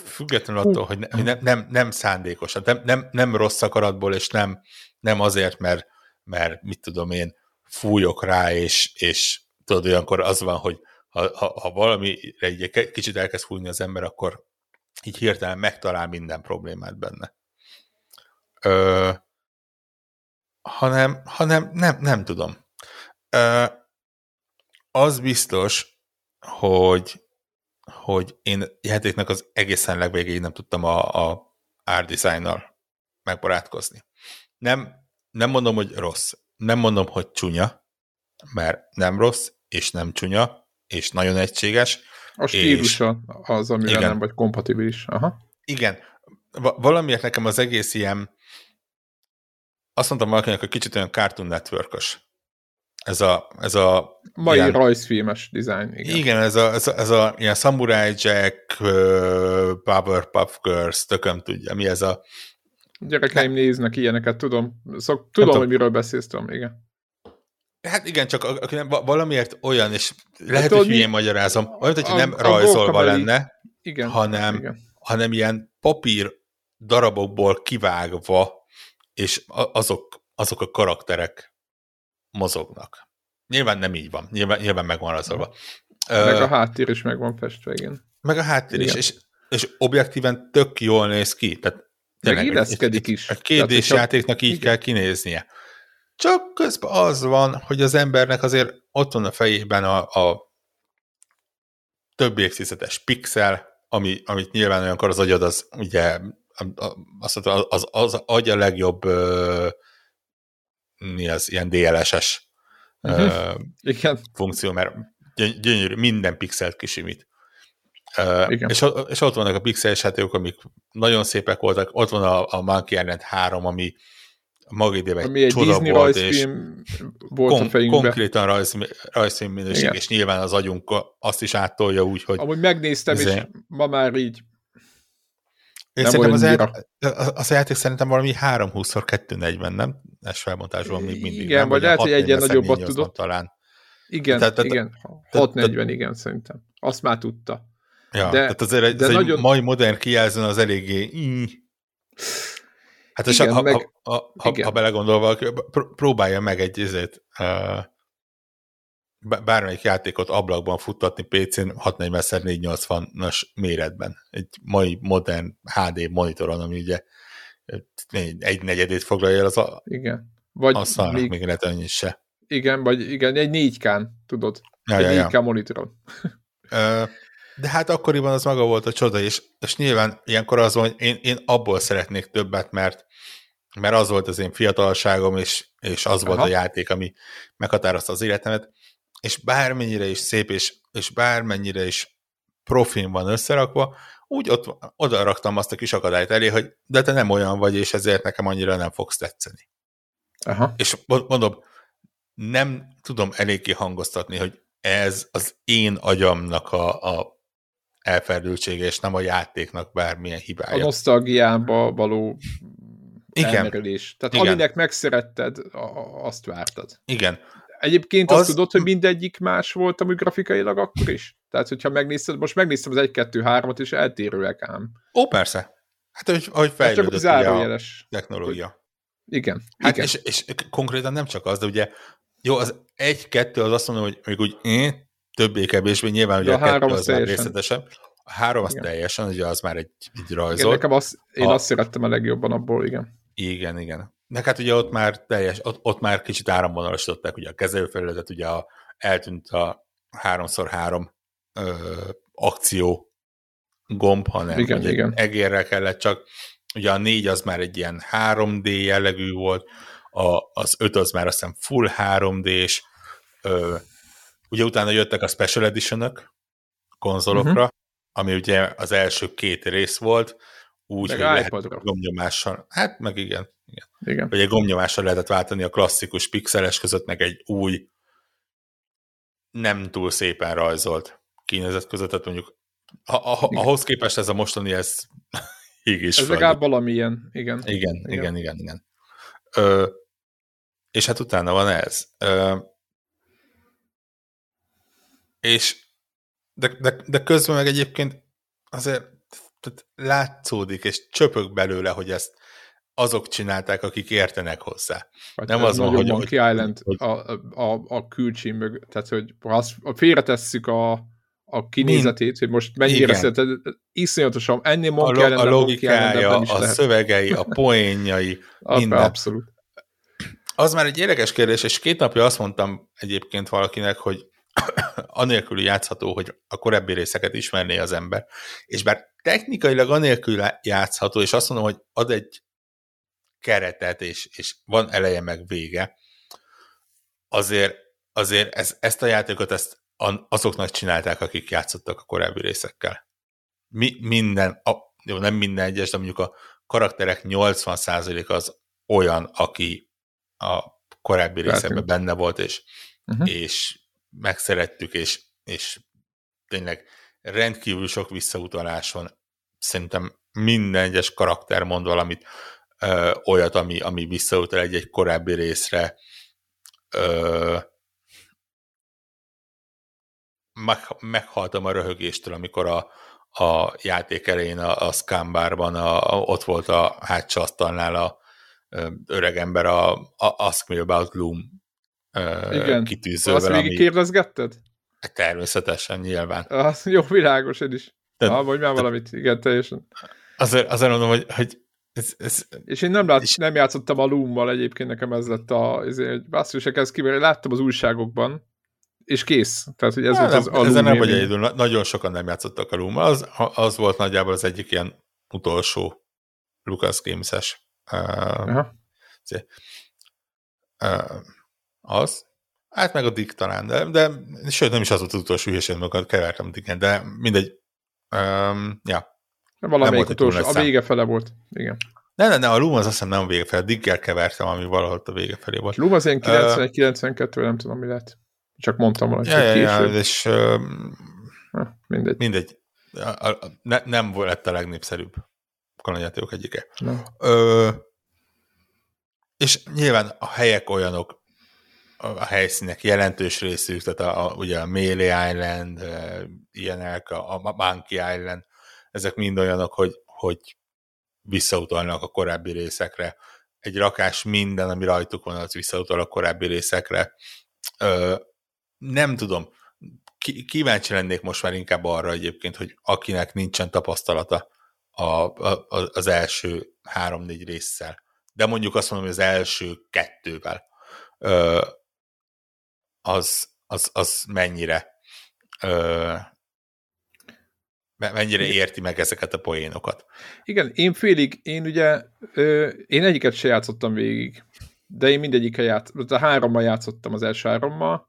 Függetlenül attól, hogy, ne, hogy nem, nem, nem szándékosan, nem, nem, nem rossz akaratból, és nem, nem azért, mert, mert mit tudom én, fújok rá, és, és tudod, olyankor az van, hogy ha, ha, ha valami egy kicsit elkezd fújni az ember, akkor így hirtelen megtalál minden problémát benne. Ö, hanem, hanem nem, nem tudom. Ö, az biztos, hogy, hogy én játéknak az egészen legvégéig nem tudtam a, a art design megbarátkozni. Nem, nem mondom, hogy rossz. Nem mondom, hogy csúnya, mert nem rossz, és nem csúnya, és nagyon egységes. A stílusa és, az, amivel igen, nem vagy kompatibilis. Aha. Igen. Valamiért nekem az egész ilyen azt mondtam valakinek, hogy kicsit olyan Cartoon network ez a, ez a mai ilyen, rajzfilmes dizájn. Igen, igen ez, a, ez, a, ez a ilyen Samurai Jack, uh, Powerpuff Girls, tököm tudja, mi ez a... Gyerekeim ne. néznek ilyeneket, tudom. Szok, tudom, hogy miről beszélsz, tudom, igen. Hát igen, csak aki nem, valamiért olyan, és lehet, hát, hogy hülyén magyarázom, olyan, hogy a, nem a rajzolva a lenne, igen, hanem, igen. hanem ilyen papír darabokból kivágva, és azok, azok a karakterek mozognak. Nyilván nem így van, nyilván, nyilván meg van rajzolva. Meg a háttér is meg van festve, igen. Meg a háttér igen. is, és, és objektíven tök jól néz ki. Tehát meg illeszkedik is. A kérdés játéknak így igen. kell kinéznie. Csak közben az van, hogy az embernek azért ott van a fejében a, a több évtizedes pixel, ami, amit nyilván olyankor az agyad az ugye az, az, az, az agy a legjobb mi az, ilyen DLSS uh-huh. Igen. funkció, mert gyönyörű, minden pixelt kisimít. Igen. És, és ott vannak a pixeles játékok, amik nagyon szépek voltak, ott van a, a Monkey Island 3, ami maga idében ami egy csoda Disney volt, és volt kon- a fejünkbe. konkrétan rajz, rajzfilm minőség, Igen. és nyilván az agyunk azt is áttolja úgy, hogy... Amúgy megnéztem, és ma már így én szerintem az, játék, az a játék szerintem valami 320x240, nem? Ez felbontásban még mindig. Igen, nem, vagy lehet, hogy egyen nagyobbat tudott. Talán. Igen, tehát, igen, 640, igen, szerintem. Azt már tudta. Ja, de, tehát azért egy, de egy nagyon... mai modern kijelzőn az eléggé... Hát igen, ha, meg, ha, ha, ha, ha belegondolva, próbálja meg egy ezért, uh, bármelyik játékot ablakban futtatni PC-n 640x480-as méretben. Egy mai modern HD monitoron, ami ugye egy negyedét foglalja el az a, igen. Vagy a szarnak még, még lehet annyi se. Igen, vagy igen, egy 4K-n, tudod. Ja, egy ja, 4K ja. monitoron. De hát akkoriban az maga volt a csoda, és, és nyilván ilyenkor az van, hogy én, én abból szeretnék többet, mert, mert az volt az én fiatalságom, és, és az Aha. volt a játék, ami meghatározta az életemet és bármennyire is szép, és, és bármennyire is profin van összerakva, úgy ott, oda raktam azt a kis akadályt elé, hogy de te nem olyan vagy, és ezért nekem annyira nem fogsz tetszeni. Aha. És mondom, nem tudom eléggé hangoztatni, hogy ez az én agyamnak a, a elferdültsége, és nem a játéknak bármilyen hibája. A nosztalgiába való Igen. elmerülés. Tehát Igen. aminek megszeretted, azt vártad. Igen. Egyébként az... azt tudod, hogy mindegyik más volt amúgy grafikailag akkor is? Tehát, hogyha megnézted, most megnéztem az 1-2-3-at, és eltérőek ám. Ó, persze. Hát, hogy, hogy fejlődött hát a technológia. Igen. Hát igen. És, és konkrétan nem csak az, de ugye jó, az egy-kettő az azt mondom, hogy még úgy én, többé-kevésbé, nyilván ugye a, a kettő az már részletesebb. A három az igen. teljesen, ugye az már egy, egy rajzol. Igen, nekem az, én a... azt szerettem a legjobban abból, igen. Igen, igen. Meg hát ugye ott már teljes, ott, ott már kicsit áramvonalasították ugye a kezelőfelületet, ugye a, eltűnt a 3x3 ö, akció gomb, hanem igen, igen. egérre kellett csak, ugye a 4 az már egy ilyen 3D jellegű volt, a, az 5 az már azt hiszem full 3D-s, ö, ugye utána jöttek a Special edition konzolokra, uh-huh. ami ugye az első két rész volt, úgy, meg hogy lehet gomnyomással, hát meg igen, igen. igen. Hogy egy gomnyomással lehetett váltani a klasszikus pixeles között, meg egy új, nem túl szépen rajzolt kinézet között, tehát mondjuk a, a, ahhoz képest ez a mostani, ez <laughs> így is Ez legalább valamilyen, igen. Igen, igen, igen, igen. igen. Ö, és hát utána van ez. Ö, és de, de, de közben meg egyébként azért tehát látszódik, és csöpök belőle, hogy ezt azok csinálták, akik értenek hozzá. Hát nem az van, hogy... Monkey Island hogy... a, a, a külcsín mög, tehát hogy ha azt félretesszük a, a kinézetét, Mind... hogy most mennyire szereted, iszonyatosan, ennél Monkey a, Island, a logikája, a lehet. szövegei, a poénjai, <laughs> minden. Abszolút. Az már egy érdekes kérdés, és két napja azt mondtam egyébként valakinek, hogy <coughs> anélkül játszható, hogy a korábbi részeket ismerné az ember. És bár technikailag anélkül játszható, és azt mondom, hogy ad egy keretet, és, és van eleje meg vége, azért, azért ez, ezt a játékot ezt azoknak csinálták, akik játszottak a korábbi részekkel. Mi, minden, a, jó, nem minden egyes, de mondjuk a karakterek 80% az olyan, aki a korábbi részekben benne volt, és uh-huh. és megszerettük, és, és tényleg rendkívül sok visszautaláson szerintem minden egyes karakter mond valamit ö, olyat, ami, ami visszautal egy-egy korábbi részre. Ö, meg, meghaltam a röhögéstől, amikor a, a játék elején a, a Scambárban a, a, ott volt a hátsó asztalnál a, a öreg ember a, a Ask Me About Gloom Igen. kitűzővel. Azt végig ami... kérdezgetted? Hát természetesen, nyilván. Az, <laughs> jó, világos, én is. De, ah, vagy már valamit, igen, teljesen. Azért, azért mondom, hogy, hogy ez, ez, és én nem, lát, és... nem játszottam a Loom-mal egyébként, nekem ez lett a, ez egy basszus, ez kivel, láttam az újságokban, és kész. Tehát, hogy ez nem, volt az nem, Ezen nem vagy egyedül, nagyon sokan nem játszottak a Loom. Az, az volt nagyjából az egyik ilyen utolsó Lucas Games-es uh, uh, az. Hát meg a Dick talán, de, de sőt, nem is az volt az utolsó hülyeség, mert kevertem Dicken, de mindegy. Um, ja. Valamelyik utolsó, a vége fele volt. Igen. Ne, ne, ne, a Loom az azt hiszem nem vége felé, Digger kevertem, ami valahol a vége felé volt. Loom az ilyen 91-92, uh, nem tudom, mi lett. Csak mondtam volna, ja, ja, ja, és uh, mindegy. mindegy. A, a, ne, nem lett a legnépszerűbb kalandjátékok egyike. Ö, és nyilván a helyek olyanok, a helyszínek jelentős részük, tehát a, a, ugye a Melee Island, ilyenek, a, a Monkey Island, ezek mind olyanok, hogy, hogy visszautalnak a korábbi részekre. Egy rakás minden, ami rajtuk van, az visszautal a korábbi részekre. Ö, nem tudom, kíváncsi lennék most már inkább arra egyébként, hogy akinek nincsen tapasztalata a, a, az első három-négy résszel, de mondjuk azt mondom, hogy az első kettővel, ö, az, az, az mennyire ö, mennyire érti meg ezeket a poénokat. Igen, én félig, én ugye, ö, én egyiket se játszottam végig, de én mindegyikkel játszottam, a hárommal játszottam az első hárommal,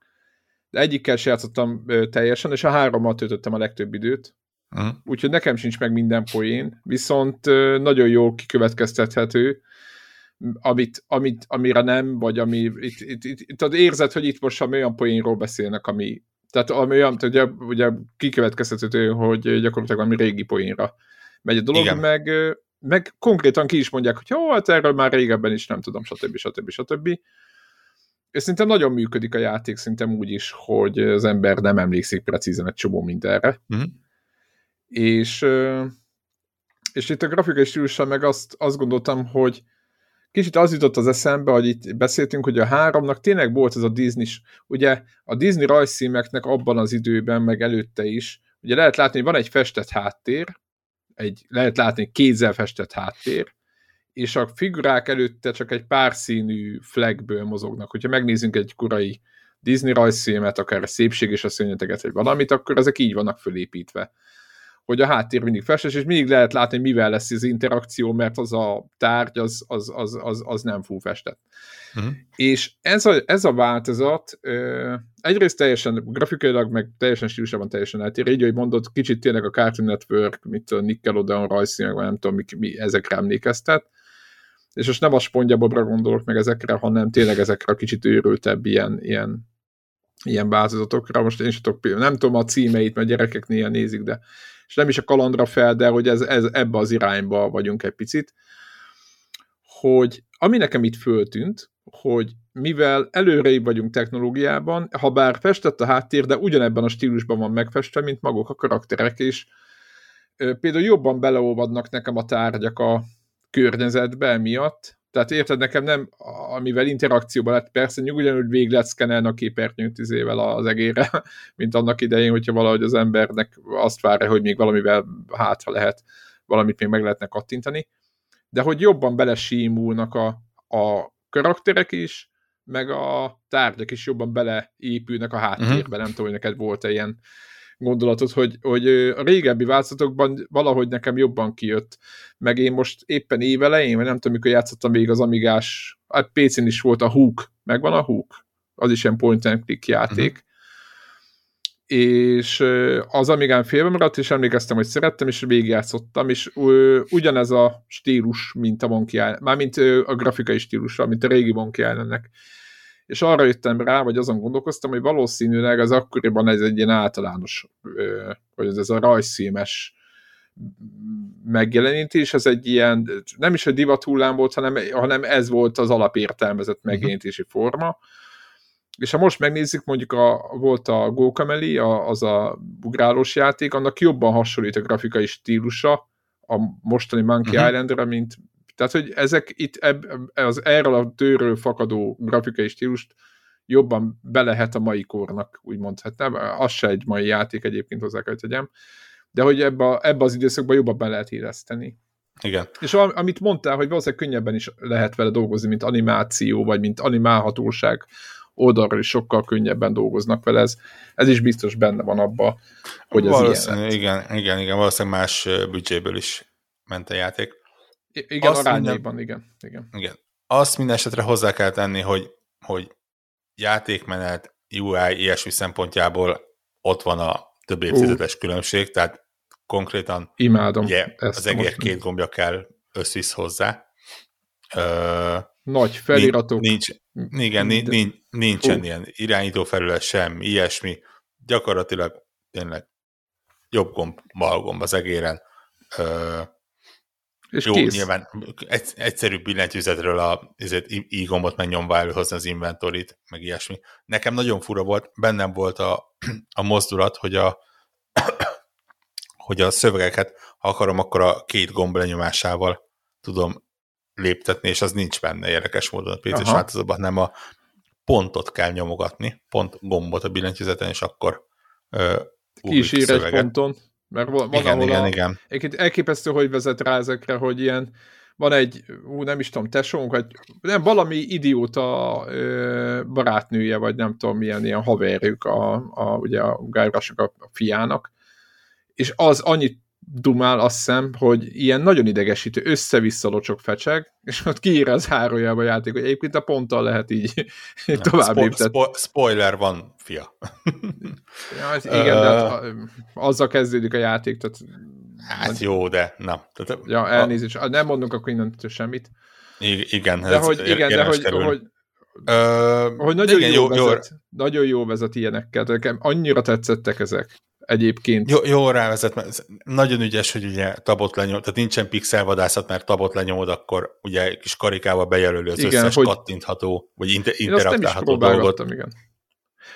de egyikkel se játszottam ö, teljesen, és a hárommal töltöttem a legtöbb időt. Uh-huh. Úgyhogy nekem sincs meg minden poén, viszont ö, nagyon jól kikövetkeztethető, amit, amit, amire nem, vagy ami itt, itt, itt, itt érzed, hogy itt most olyan poénról beszélnek, ami tehát ami olyan, ugye, ugye kikövetkeztető, hogy gyakorlatilag valami régi poénra megy a dolog, Igen. meg, meg konkrétan ki is mondják, hogy jó, hát erről már régebben is nem tudom, stb. stb. stb. És szerintem nagyon működik a játék, szerintem úgy is, hogy az ember nem emlékszik precízen egy csomó mindenre. Uh-huh. És, és itt a grafikai stílussal meg azt, azt gondoltam, hogy kicsit az jutott az eszembe, hogy itt beszéltünk, hogy a háromnak tényleg volt ez a Disney, ugye a Disney rajzszímeknek abban az időben, meg előtte is, ugye lehet látni, hogy van egy festett háttér, egy, lehet látni kézzel festett háttér, és a figurák előtte csak egy pár színű flagből mozognak. Hogyha megnézzünk egy korai Disney rajzfilmet, akár a szépség és a szörnyeteget, vagy valamit, akkor ezek így vannak fölépítve hogy a háttér mindig festes, és mindig lehet látni, hogy mivel lesz az interakció, mert az a tárgy, az, az, az, az, az nem full festett. Uh-huh. És ez a, ez a változat ö, egyrészt teljesen grafikailag, meg teljesen stílusában teljesen eltér. Így, hogy mondod, kicsit tényleg a Cartoon Network, mint a Nickelodeon rajzszínek, vagy nem tudom, mi, mi ezekre emlékeztet. És most nem a Spongebobra gondolok meg ezekre, hanem tényleg ezekre a kicsit őrültebb ilyen, ilyen ilyen változatokra. Most én sem tudok, nem tudom a címeit, mert gyerekek néha nézik, de és nem is a kalandra fel, de hogy ez, ez ebbe az irányba vagyunk egy picit, hogy ami nekem itt föltűnt, hogy mivel előrébb vagyunk technológiában, ha bár festett a háttér, de ugyanebben a stílusban van megfestve, mint maguk a karakterek is, például jobban beleolvadnak nekem a tárgyak a környezetbe miatt, tehát érted, nekem nem, amivel interakcióban lett, persze ugyanúgy végig lehet szkenelni a képernyőt izével az egére, <laughs> mint annak idején, hogyha valahogy az embernek azt várja, hogy még valamivel hátra lehet, valamit még meg lehetne kattintani, de hogy jobban belesímulnak a, a karakterek is, meg a tárgyak is jobban beleépülnek a háttérbe, uh-huh. nem tudom, hogy neked volt-e ilyen gondolatot, hogy, hogy a régebbi változatokban valahogy nekem jobban kijött. Meg én most éppen évelején, vagy nem tudom, mikor játszottam még az Amigás, hát PC-n is volt a Hook, megvan a Hook? Az is ilyen point and click játék. Uh-huh és az Amigán félbe maradt, és emlékeztem, hogy szerettem, és végigjátszottam, és ugyanez a stílus, mint a Monkey Island, mármint a grafikai stílusra, mint a régi Monkey Islandnek. És arra jöttem rá, vagy azon gondolkoztam, hogy valószínűleg az akkoriban ez egy ilyen általános, hogy ez a rajzszímes megjelenítés, ez egy ilyen, nem is egy divat hullám volt, hanem, hanem ez volt az alapértelmezett mhm. megjelenítési forma. És ha most megnézzük, mondjuk a, volt a Gokameli, a, az a ugrálós játék, annak jobban hasonlít a grafikai stílusa a mostani Monkey uh-huh. Islandre, mint tehát, hogy ezek itt eb, az erről a tőről fakadó grafikai stílust jobban be lehet a mai kornak, úgy mondhatnám. Az se egy mai játék egyébként hozzá kell tegyem, de hogy ebbe, ebbe az időszakban jobban be lehet éleszteni. Igen. És amit mondtál, hogy valószínűleg könnyebben is lehet vele dolgozni, mint animáció, vagy mint animálhatóság oldalról is sokkal könnyebben dolgoznak vele, ez, ez is biztos benne van abba, hogy ez ilyen Igen, igen, igen, valószínűleg más büdzséből is ment a játék. Igen, Azt arányaiban, minden, igen, igen. Igen. Azt minden esetre hozzá kell tenni, hogy, hogy játékmenet, UI, ilyesmi szempontjából ott van a több évtizedes uh. különbség, tehát konkrétan Imádom ugye, az egér két gombja kell összvisz hozzá. Ö, Nagy feliratok. Nincs, igen, nincs, nincs, nincsen uh. ilyen irányító felület sem, ilyesmi. Gyakorlatilag tényleg jobb gomb, bal gomb az egéren. Ö, és Jó, kész. nyilván egy, egyszerű billentyűzetről a i-gombot megnyomva előhozni az inventorit, meg ilyesmi. Nekem nagyon fura volt, bennem volt a, a mozdulat, hogy a, hogy a szövegeket, ha akarom, akkor a két gomb lenyomásával tudom léptetni, és az nincs benne érdekes módon a PC-s változatban, nem a pontot kell nyomogatni, pont gombot a billentyűzeten, és akkor ö, Ki is ír egy ponton. Mert van, igen, ahol igen, a, igen. Egyébként elképesztő, hogy vezet rá ezekre, hogy ilyen, van egy, ú, nem is tudom, tesónk, vagy nem, valami idióta ö, barátnője, vagy nem tudom, milyen ilyen haverjuk a, a, ugye a a, a fiának, és az annyit dumál, azt hiszem, hogy ilyen nagyon idegesítő, össze-vissza locsok fecseg, és ott kiír az zárójába a játék, hogy egyébként a ponttal lehet így ja, <laughs> tovább spo- spo- spoiler van, fia. <laughs> ja, hát igen, de hát azzal kezdődik a játék, tehát... Hát jó, de na. Tehát, ja, elnézést, a... nem mondunk akkor innentől semmit. I- igen, de hogy, igen, de hogy, hogy, Uh, hogy nagyon, igen, jó, jó, vezet, jó. nagyon jó vezet ilyenekkel. Nekem annyira tetszettek ezek egyébként. Jó, jó rávezet, mert nagyon ügyes, hogy ugye tabot lenyom, tehát nincsen pixelvadászat, mert tabot lenyomod, akkor ugye kis karikával bejelöli az igen, összes hogy... kattintható, vagy inter- interaktálható dolgot. igen.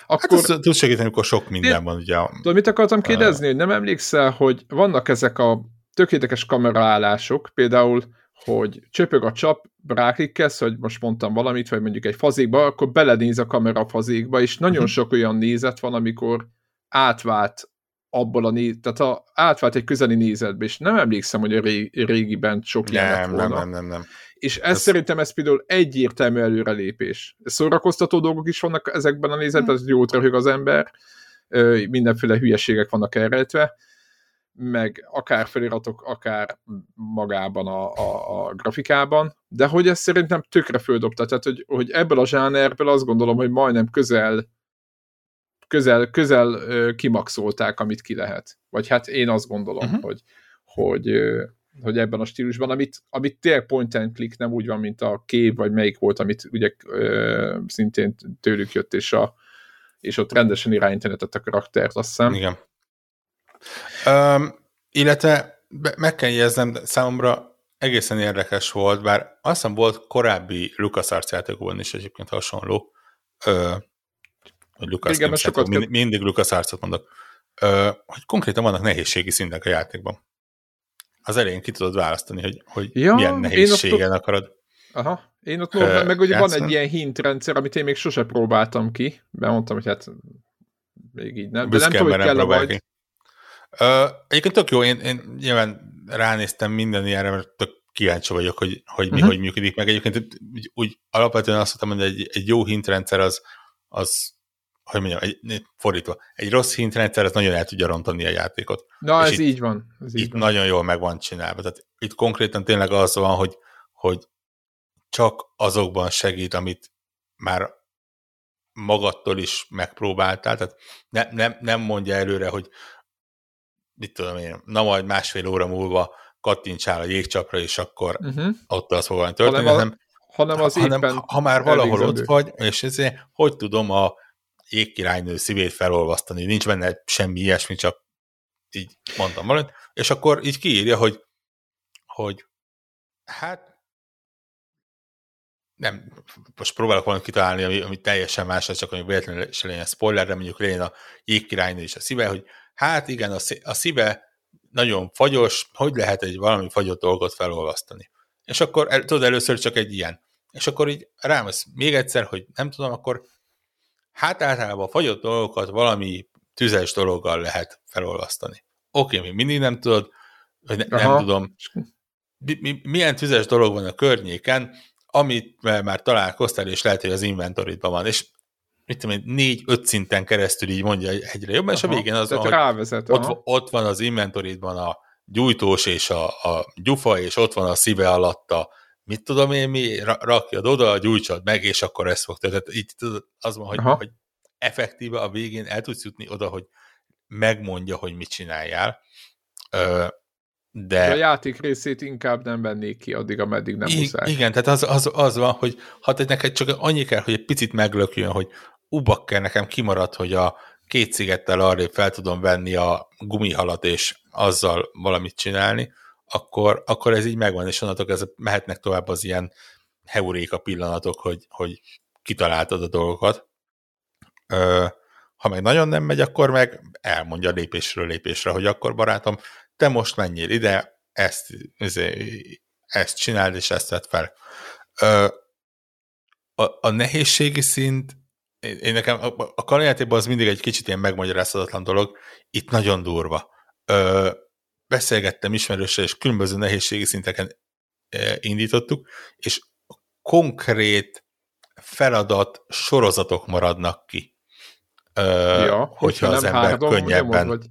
Akkor, hát ez tud segíteni, amikor sok minden én, van. Ugye, tudod, mit akartam kérdezni, hogy nem emlékszel, hogy vannak ezek a tökéletes kameraállások, például, hogy csöpög a csap, ráklikkelsz, hogy most mondtam valamit, vagy mondjuk egy fazékba, akkor belenéz a kamera a fazékba, és nagyon uh-huh. sok olyan nézet van, amikor átvált abból a néz, tehát a, átvált egy közeli nézetbe, és nem emlékszem, hogy a régiben sok ilyen nem, volna. Nem, nem, nem, nem. És ez, ez szerintem ez például egyértelmű előrelépés. Szórakoztató dolgok is vannak ezekben a nézetben, ez jót röhög az ember, mindenféle hülyeségek vannak elrejtve, meg akár feliratok, akár magában a, a, a grafikában, de hogy ez szerintem tökre földobta, tehát hogy, hogy ebből a zsánerből azt gondolom, hogy majdnem közel közel, közel kimaxolták, amit ki lehet. Vagy hát én azt gondolom, uh-huh. hogy, hogy, hogy ebben a stílusban, amit, amit tényleg point and click nem úgy van, mint a kép, vagy melyik volt, amit ugye szintén tőlük jött, és, a, és ott rendesen irányítani a karaktert, azt hiszem. Igen. Um, illetve meg kell jegyeznem, számomra egészen érdekes volt, bár azt hiszem volt korábbi LucasArts játékokban is egyébként hasonló, hogy Lucas Igen, sokat mindig, mindig Lucas Arcot mondok, ö, hogy konkrétan vannak nehézségi szintek a játékban. Az elején ki tudod választani, hogy, hogy ja, milyen nehézségen ott... akarod. Aha, én ott uh, meg ugye van egy ilyen hint rendszer, amit én még sose próbáltam ki, mert mondtam, hogy hát még így nem, de nem tudom, hogy kell majd. Uh, egyébként tök jó, én, én nyilván ránéztem minden ilyenre, mert tök kíváncsi vagyok, hogy, hogy mi uh-huh. hogy működik, meg egyébként úgy, úgy alapvetően azt mondtam, hogy egy, egy jó hintrendszer az, az hogy mondjam, egy, fordítva, egy rossz hintrendszer, ez nagyon el tudja rontani a játékot. Na, és ez itt, így van. Ez itt így van. nagyon jól meg van csinálva. Tehát itt konkrétan tényleg az van, hogy, hogy csak azokban segít, amit már magadtól is megpróbáltál, tehát ne, nem, nem mondja előre, hogy mit tudom én, na majd másfél óra múlva kattintsál a jégcsapra, és akkor uh-huh. ott az fog történni, hanem, hanem az hanem, ha már valahol ott vagy, és ezért hogy tudom a jégkirálynő szívét felolvasztani, nincs benne semmi ilyesmi, csak így mondtam valamit, és akkor így kiírja, hogy, hogy hát nem, most próbálok valamit kitalálni, ami, ami teljesen más, csak hogy véletlenül se legyen spoiler, de mondjuk legyen a jégkirálynő és a szíve, hogy hát igen, a, szíve nagyon fagyos, hogy lehet egy valami fagyott dolgot felolvasztani. És akkor el, tudod, először csak egy ilyen. És akkor így rámesz még egyszer, hogy nem tudom, akkor hát általában a fagyott dolgokat valami tüzes dologgal lehet felolvasztani. Oké, mi mindig nem tudod, vagy ne, nem tudom, mi, mi, milyen tüzes dolog van a környéken, amit már találkoztál, és lehet, hogy az inventoridban van, és mit tudom én, négy-öt szinten keresztül így mondja egyre jobban, és a végén az van, rávezet, ott, ott van az inventoridban a gyújtós és a, a gyufa, és ott van a szíve alatta, mit tudom én mi, rakjad oda, gyújtsad meg, és akkor ez fog Tehát így az van, hogy, hogy effektíve a végén el tudsz jutni oda, hogy megmondja, hogy mit csináljál. De... de a játék részét inkább nem vennék ki addig, ameddig nem I- muszáj. Igen, tehát az, az, az van, hogy ha neked csak annyi kell, hogy egy picit meglökjön, hogy ubakker nekem kimaradt, hogy a két szigettel arrébb fel tudom venni a gumihalat, és azzal valamit csinálni, akkor, akkor ez így megvan, és onnantól ez mehetnek tovább az ilyen heuréka pillanatok, hogy, hogy kitaláltad a dolgokat. Ö, ha meg nagyon nem megy, akkor meg elmondja lépésről lépésre, hogy akkor barátom, te most menjél ide, ezt, ezt csináld, és ezt vett fel. Ö, a, a nehézségi szint, én nekem a, a kalandjátékban az mindig egy kicsit ilyen megmagyarázhatatlan dolog, itt nagyon durva. Ö, beszélgettem ismerőssel, és különböző nehézségi szinteken indítottuk, és konkrét feladat sorozatok maradnak ki. Ja, hogyha az ember három, könnyebben... Vagy...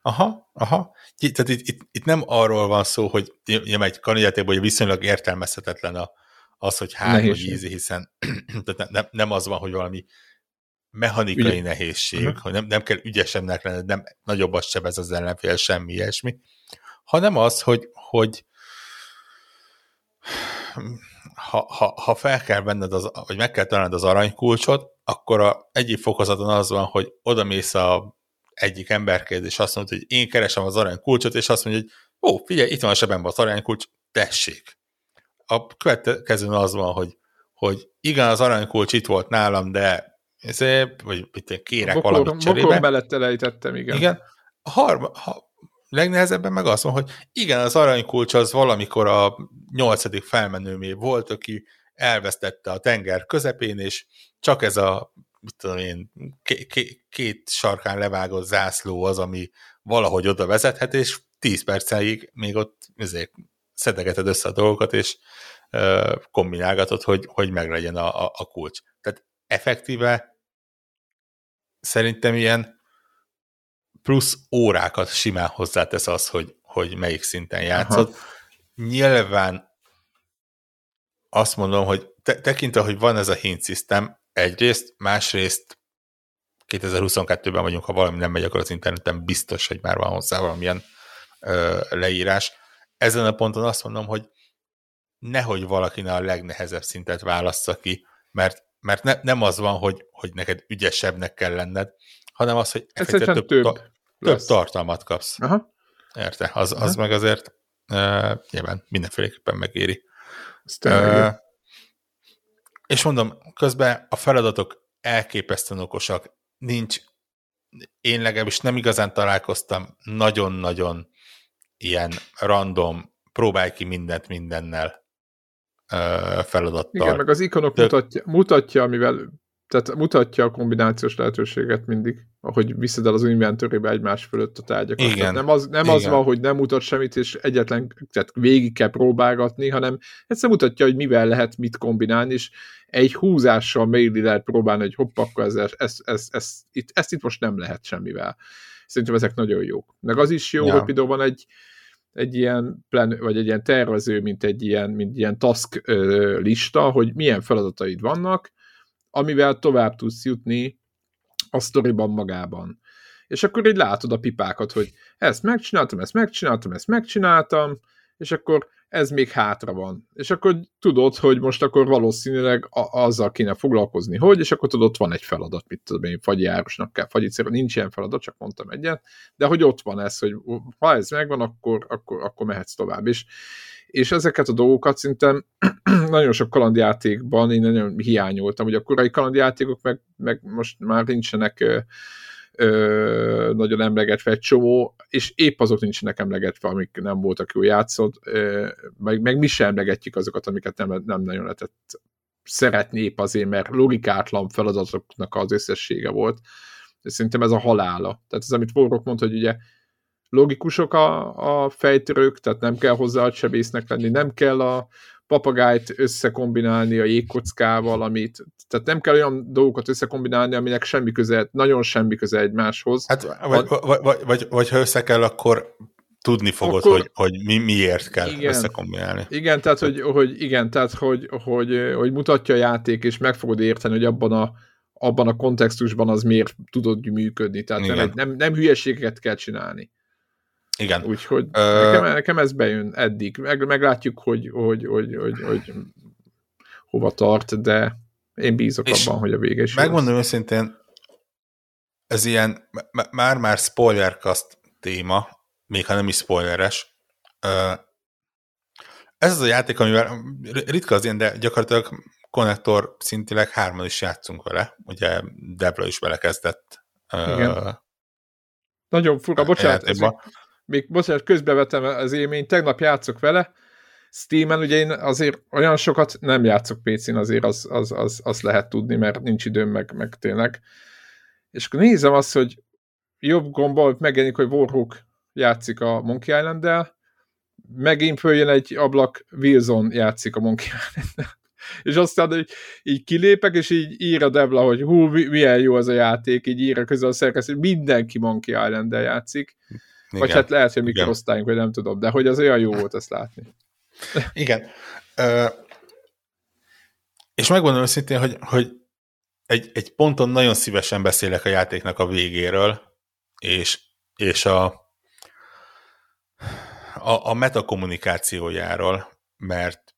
Aha, aha. Tehát itt, itt, itt nem arról van szó, hogy ja, egy kandidátékban hogy viszonylag értelmezhetetlen a, az, hogy hány vagy ízi, hiszen <clears throat> tehát nem, nem az van, hogy valami mechanikai Ügy... nehézség, uh-huh. hogy nem, nem kell ügyesebbnek lenni, nem nagyobbat sebez az ellenfél, semmi ilyesmi, hanem az, hogy, hogy ha, ha, ha fel kell venned, az, vagy meg kell találnod az aranykulcsot, akkor a egyik fokozaton az van, hogy oda mész a egyik emberkéz, és azt mondod, hogy én keresem az aranykulcsot, és azt mondja, hogy ó, figyelj, itt van a sebemben az aranykulcs, tessék. A következőn az van, hogy, hogy igen, az aranykulcs itt volt nálam, de ezért, vagy mit kérek bokor, valamit cserébe. Bokor mellett elejtettem, igen. Igen. A harma, ha, legnehezebben meg azt mondom, hogy igen, az aranykulcs az valamikor a nyolcadik felmenőmé volt, aki elvesztette a tenger közepén, és csak ez a mit tudom én, két sarkán levágott zászló az, ami valahogy oda vezethet, és tíz percig még ott ezért szedegeted össze a dolgokat, és uh, kombinálgatod, hogy, hogy meglegyen a, a, a kulcs. Effektíve szerintem ilyen plusz órákat simán hozzátesz az, hogy, hogy melyik szinten játszod. Aha. Nyilván azt mondom, hogy te, tekintve, hogy van ez a hint system, egyrészt, másrészt 2022-ben vagyunk, ha valami nem megy, akkor az interneten biztos, hogy már van hozzá valamilyen ö, leírás. Ezen a ponton azt mondom, hogy nehogy valakinek a legnehezebb szintet válassza ki, mert, mert ne, nem az van, hogy, hogy neked ügyesebbnek kell lenned, hanem az, hogy több, több, ta, több tartalmat kapsz. Aha. Érte? Az, az meg azért uh, nyilván mindenféleképpen megéri. Uh, és mondom, közben a feladatok elképesztően okosak, nincs, én legalábbis nem igazán találkoztam nagyon-nagyon ilyen random, próbálj ki mindent mindennel feladattal. Igen, meg az ikonok Több... mutatja, mutatja, amivel tehát mutatja a kombinációs lehetőséget mindig, ahogy viszed el az inventorybe egymás fölött a tárgyakat. Igen. Tehát nem az, nem Igen. az van, hogy nem mutat semmit, és egyetlen, tehát végig kell próbálgatni, hanem egyszer mutatja, hogy mivel lehet mit kombinálni, és egy húzással méli lehet próbálni, hogy hopp, akkor ez, ez, ez, ez, ez, itt, ezt itt most nem lehet semmivel. Szerintem ezek nagyon jók. Meg az is jó, ja. hogy például van egy, egy ilyen plan, vagy egy ilyen tervező, mint egy ilyen, mint ilyen task lista, hogy milyen feladataid vannak, amivel tovább tudsz jutni a sztoriban magában. És akkor így látod a pipákat, hogy ezt megcsináltam, ezt megcsináltam, ezt megcsináltam, és akkor ez még hátra van. És akkor tudod, hogy most akkor valószínűleg a- azzal kéne foglalkozni, hogy, és akkor tudod, van egy feladat, mit tudom én, fagyjárosnak kell, fagyicéről, nincs ilyen feladat, csak mondtam egyet, de hogy ott van ez, hogy ha ez megvan, akkor, akkor, akkor mehetsz tovább. És, és ezeket a dolgokat szerintem <clears throat> nagyon sok kalandjátékban én nagyon hiányoltam, hogy a korai kalandjátékok meg, meg most már nincsenek ö, nagyon emlegetve egy csomó, és épp azok nincsenek emlegetve, amik nem voltak jó játszott, ö, meg, meg mi sem emlegetjük azokat, amiket nem, nem nagyon lehetett szeretni épp azért, mert logikátlan feladatoknak az összessége volt. És szerintem ez a halála. Tehát ez, amit Vorok mondta, hogy ugye logikusok a, a fejtörők, tehát nem kell hozzá a sebésznek lenni, nem kell a papagájt összekombinálni a jégkockával, amit, tehát nem kell olyan dolgokat összekombinálni, aminek semmi köze, nagyon semmi köze egymáshoz. Hát, vagy, a, vagy, vagy, vagy, vagy ha össze kell, akkor tudni fogod, akkor, hogy, hogy mi, miért kell igen, összekombinálni. Igen, tehát, hogy, hogy, igen, tehát hogy, hogy, hogy mutatja a játék, és meg fogod érteni, hogy abban a, abban a kontextusban az miért tudod működni. Tehát nem, nem, nem hülyeségeket kell csinálni. Igen. Úgyhogy Ö... nekem, nekem ez bejön eddig. Meg, meglátjuk, hogy, hogy, hogy, hogy, hogy hova tart, de én bízok és abban, hogy a vége is Megmondom lesz. őszintén, ez ilyen már-már spoilercast téma, még ha nem is spoileres. Ez az a játék, amivel ritka az ilyen, de gyakorlatilag konnektor szintileg hárman is játszunk vele. Ugye Debra is belekezdett. Igen. Nagyon fura, bocsánat, még bocsánat, közbevetem az élményt, tegnap játszok vele, Steam-en ugye én azért olyan sokat nem játszok PC-n, azért az, az, az, az lehet tudni, mert nincs időm meg, meg tényleg. És akkor nézem azt, hogy jobb gombbal megjelenik, hogy Warhawk játszik a Monkey Island-del, megint följön egy ablak, Wilson játszik a Monkey Island-del. <laughs> És aztán hogy így kilépek, és így ír a Debla, hogy hú, milyen jó az a játék, így ír a közel a szerkesztő, mindenki Monkey Island-del játszik. Igen. Vagy hát lehet, hogy mikorosztályunk, vagy nem tudom, de hogy az olyan jó volt ezt látni. <laughs> Igen. Ö, és megmondom őszintén, hogy, hogy egy, egy ponton nagyon szívesen beszélek a játéknak a végéről, és, és a, a, a metakommunikációjáról, mert,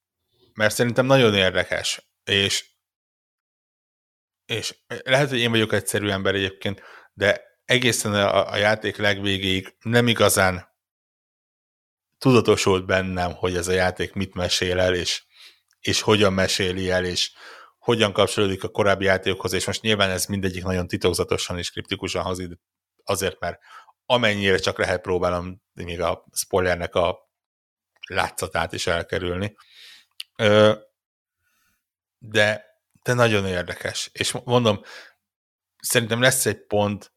mert szerintem nagyon érdekes, és, és lehet, hogy én vagyok egyszerű ember egyébként, de egészen a, a játék legvégéig nem igazán tudatosult bennem, hogy ez a játék mit mesél el, és, és hogyan meséli el, és hogyan kapcsolódik a korábbi játékokhoz, és most nyilván ez mindegyik nagyon titokzatosan és kriptikusan hazid, azért, mert amennyire csak lehet próbálom még a spoilernek a látszatát is elkerülni. De, de nagyon érdekes. És mondom, szerintem lesz egy pont,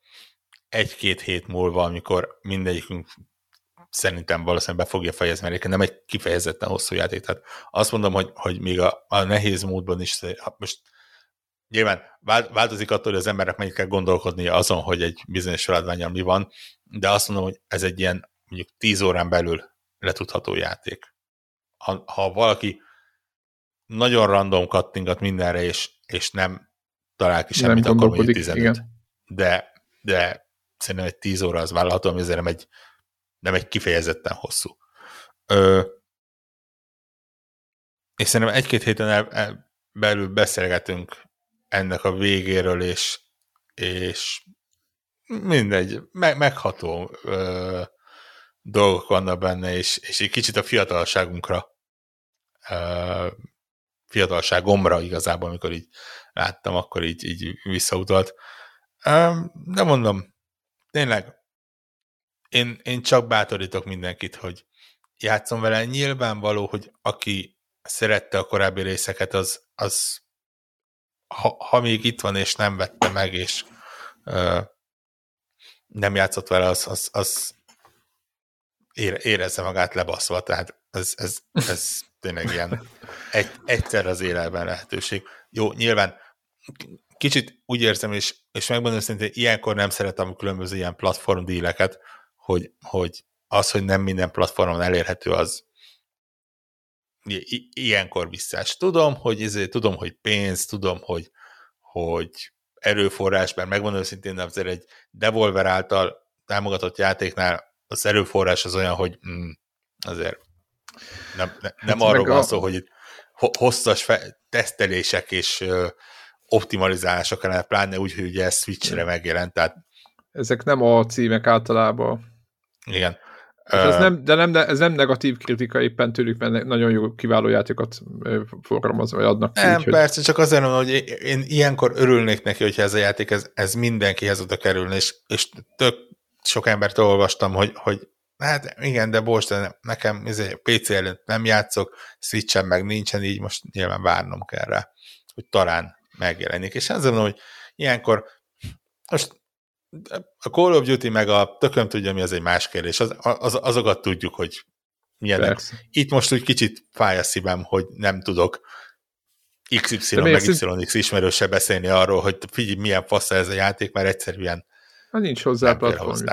egy-két hét múlva, amikor mindegyikünk szerintem valószínűleg be fogja fejezni, mert nem egy kifejezetten hosszú játék. Tehát azt mondom, hogy, hogy még a, a nehéz módban is, most nyilván változik attól, hogy az embernek mennyit kell gondolkodnia azon, hogy egy bizonyos feladványal mi van, de azt mondom, hogy ez egy ilyen mondjuk 10 órán belül letudható játék. Ha, ha valaki nagyon random kattingat mindenre, és, és nem talál ki semmit, akkor mondjuk 15. Igen. De, de szerintem egy 10 óra az vállalható, ami azért nem egy, nem egy kifejezetten hosszú. Ö, és szerintem egy-két héten el, el, belül beszélgetünk ennek a végéről, és, és mindegy, me, megható ö, dolgok vannak benne, és, és egy kicsit a fiatalságunkra ö, fiatalságomra igazából, amikor így láttam, akkor így, így visszautalt. De mondom, tényleg, én, én csak bátorítok mindenkit, hogy játszom vele. Nyilvánvaló, hogy aki szerette a korábbi részeket, az, az ha, ha még itt van, és nem vette meg, és ö, nem játszott vele, az, az, az érezze magát lebaszva, tehát ez, ez, ez tényleg ilyen <laughs> egy, egyszer az életben lehetőség. Jó, nyilván kicsit úgy érzem, és, és megmondom szintén, ilyenkor nem szeretem a különböző ilyen platform díleket, hogy, hogy az, hogy nem minden platformon elérhető, az ilyenkor visszás. Tudom, hogy ezért, tudom, hogy pénz, tudom, hogy, hogy erőforrás, mert megmondom őszintén, azért egy Devolver által támogatott játéknál az erőforrás az olyan, hogy mm, azért Nem, ne, hát nem arról van a... szó, hogy itt hosszas fe, tesztelések és ö, optimalizálások kellene, pláne úgy, hogy ugye ez Switch-re megjelent, tehát ezek nem a címek általában. Igen. Hát ez nem, de nem, de ez nem negatív kritika éppen tőlük, mert nagyon jó kiváló játékokat forgalmazva, vagy adnak ki. Nem, úgy, persze, hogy... csak azért mondom, hogy én ilyenkor örülnék neki, hogyha ez a játék, ez, ez mindenkihez oda kerülne, és, és tök sok embert olvastam, hogy, hogy hát igen, de bocs, de nekem izé, PC előtt nem játszok, Switch-en meg nincsen, így most nyilván várnom kell rá, hogy talán megjelenik. És ezzel mondom, hogy ilyenkor most a Call of Duty meg a tököm tudja, mi az egy más kérdés. Az, az, azokat tudjuk, hogy milyenek. Persze. Itt most úgy kicsit fáj a szívem, hogy nem tudok XY meg YX ismerőse beszélni arról, hogy figyelj, milyen fasz ez a játék, mert egyszerűen ha nincs hozzá platform.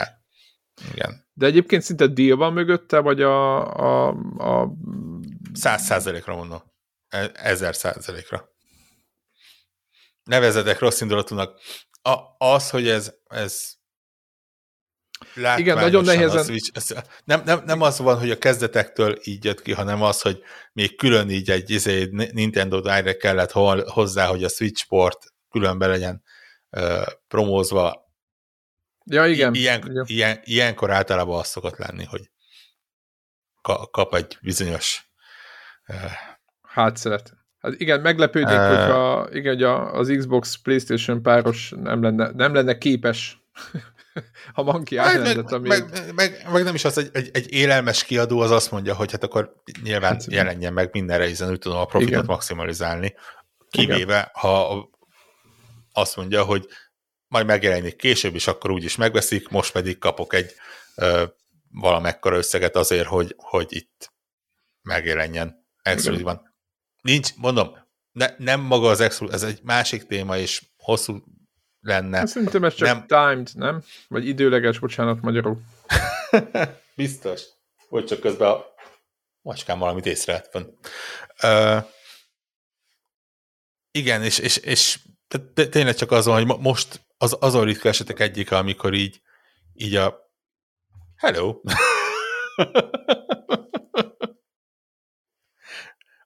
Igen. De egyébként szinte deal van mögötte, vagy a... a, a... Száz százalékra mondom. E, ezer százalékra. Nevezedek rossz indulatúnak a, az, hogy ez, ez igen, nagyon nehézen. Switch, ez, nem, nem, nem az van, hogy a kezdetektől így jött ki, hanem az, hogy még külön így egy izé, Nintendo Direct kellett hozzá, hogy a Switch port különben legyen uh, promózva. Ja, igen. Ilyen, igen. Ilyen, ilyenkor általában az szokott lenni, hogy kap egy bizonyos uh, hátszeret. Hát igen, meglepődik, uh, hogyha igen, hogy az Xbox PlayStation páros nem lenne, nem lenne képes <laughs> a Monkey Island-et, ami... Meg, meg, meg, meg, nem is az, egy, egy, egy élelmes kiadó az azt mondja, hogy hát akkor nyilván hát, jelenjen meg mindenre, hiszen úgy tudom a profitot igen. maximalizálni. Kivéve, igen. ha azt mondja, hogy majd megjelenik később, és akkor úgyis megveszik, most pedig kapok egy ö, valamekkora összeget azért, hogy, hogy itt megjelenjen exkluzívan. Nincs, mondom, ne, nem maga az exkluzív, ez egy másik téma, és hosszú lenne. Hát szerintem ez csak nem... timed, nem? Vagy időleges, bocsánat, magyarul. <laughs> Biztos. Vagy csak közben a macskám valamit észrevett fönn. Uh, igen, és, és, és tényleg csak azon, hogy most az, azon ritka esetek egyik, amikor így, így a hello, <laughs>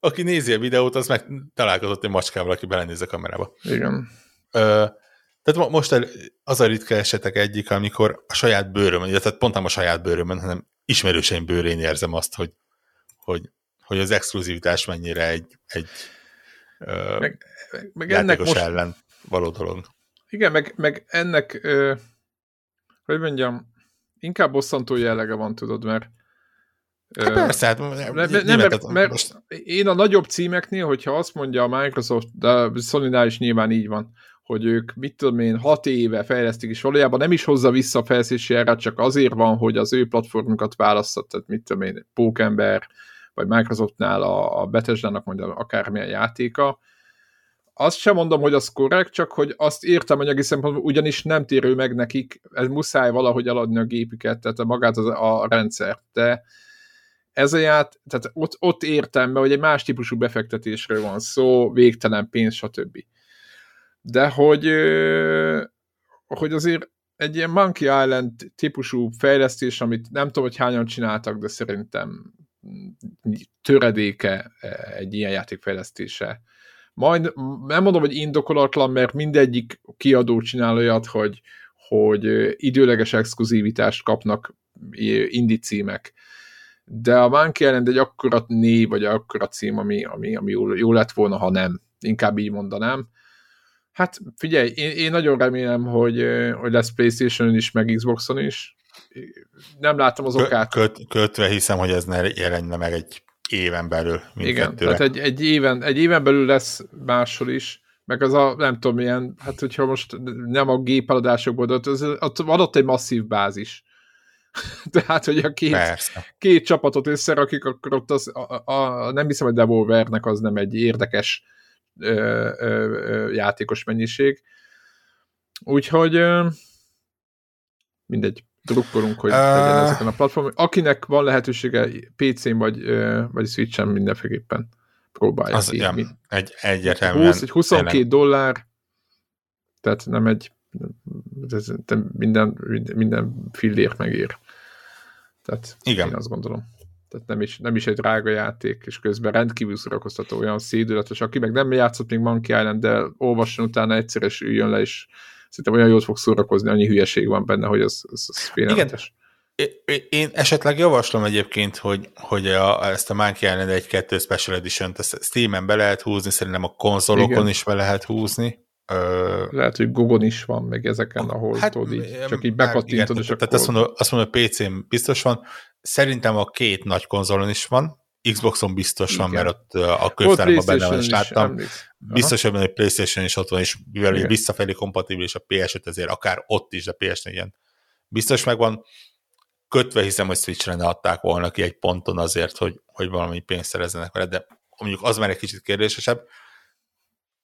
aki nézi a videót, az meg találkozott egy macskával, aki belenéz a kamerába. Igen. Ö, tehát most az a ritka esetek egyik, amikor a saját bőrömön, illetve pont nem a saját bőrömön, hanem ismerőseim bőrén érzem azt, hogy, hogy, hogy az exkluzivitás mennyire egy, egy ö, meg, meg ennek most, ellen való dolog. Igen, meg, meg ennek, ö, hogy mondjam, inkább bosszantó jellege van, tudod, mert Hát persze, hát nem, nem, mert, mert most... én a nagyobb címeknél, hogyha azt mondja a Microsoft, de sony is nyilván így van, hogy ők, mit tudom én, hat éve fejlesztik, és valójában nem is hozza vissza a fejlesztési árát, csak azért van, hogy az ő platformokat választott, tehát mit tudom én, Pókember, vagy Microsoftnál a, a Bethesda-nak mondja akármilyen játéka, azt sem mondom, hogy az korrekt, csak hogy azt értem anyagi szempontból, ugyanis nem térő meg nekik, ez muszáj valahogy eladni a gépüket, tehát magát az, a rendszer. De ez a ját, tehát ott, ott értem be, hogy egy más típusú befektetésről van szó, végtelen pénz, stb. De hogy, hogy azért egy ilyen Monkey Island típusú fejlesztés, amit nem tudom, hogy hányan csináltak, de szerintem töredéke egy ilyen játék fejlesztése. Majd nem mondom, hogy indokolatlan, mert mindegyik kiadó csinál olyat, hogy, hogy időleges exkluzivitást kapnak indi címek de a Monkey Island egy akkora név, vagy akkora cím, ami, ami, ami jó, jó lett volna, ha nem. Inkább így mondanám. Hát figyelj, én, én nagyon remélem, hogy, hogy lesz Playstation is, meg Xboxon is. Nem látom az okát. Köt, kötve hiszem, hogy ez ne jelenne meg egy éven belül. Igen, tehát egy, egy, éven, egy éven belül lesz máshol is, meg az a, nem tudom milyen, hát hogyha most nem a gépeladásokból, de ott, az, ott van ott egy masszív bázis <laughs> Tehát, hogy a két, két csapatot összerakik, akkor ott az, a, a, nem hiszem, hogy Devolvernek az nem egy érdekes ö, ö, ö, játékos mennyiség. Úgyhogy ö, mindegy, drukkolunk, hogy uh, legyen ezeken a platformon. Akinek van lehetősége PC-n vagy, ö, vagy Switch-en mindenféleképpen próbálja. Az, ja, egy, egyértelműen. 20, egy 22 tényleg. dollár, tehát nem egy ez, minden, minden fillér megér. Tehát Igen. én azt gondolom. tehát nem is, nem is egy drága játék, és közben rendkívül szórakoztató, olyan szédületes, aki meg nem játszott még Monkey Island, de olvasson utána egyszer, és üljön le, és szerintem olyan jót fog szórakozni, annyi hülyeség van benne, hogy az, az, az félelmetes. Én esetleg javaslom egyébként, hogy, hogy a, ezt a Monkey Island 1-2 Special Edition-t Steam-en be lehet húzni, szerintem a konzolokon Igen. is be lehet húzni. Ö... Lehet, hogy Gogon is van, meg ezeken, ahol hát, tudod, így, csak így bekattintod, és tehát akkor... azt mondom, azt mondom, hogy PC-n biztos van. Szerintem a két nagy konzolon is van, Xboxon biztos Igen. van, mert ott a könyvtárban benne van, és láttam. Biztos, hogy a PlayStation is ott van, és mivel visszafelé kompatibilis a PS5, ezért akár ott is, de PS4 ilyen biztos megvan. Kötve hiszem, hogy Switchre ne adták volna ki egy ponton azért, hogy, hogy valami pénzt szerezzenek vele, de mondjuk az már egy kicsit kérdésesebb.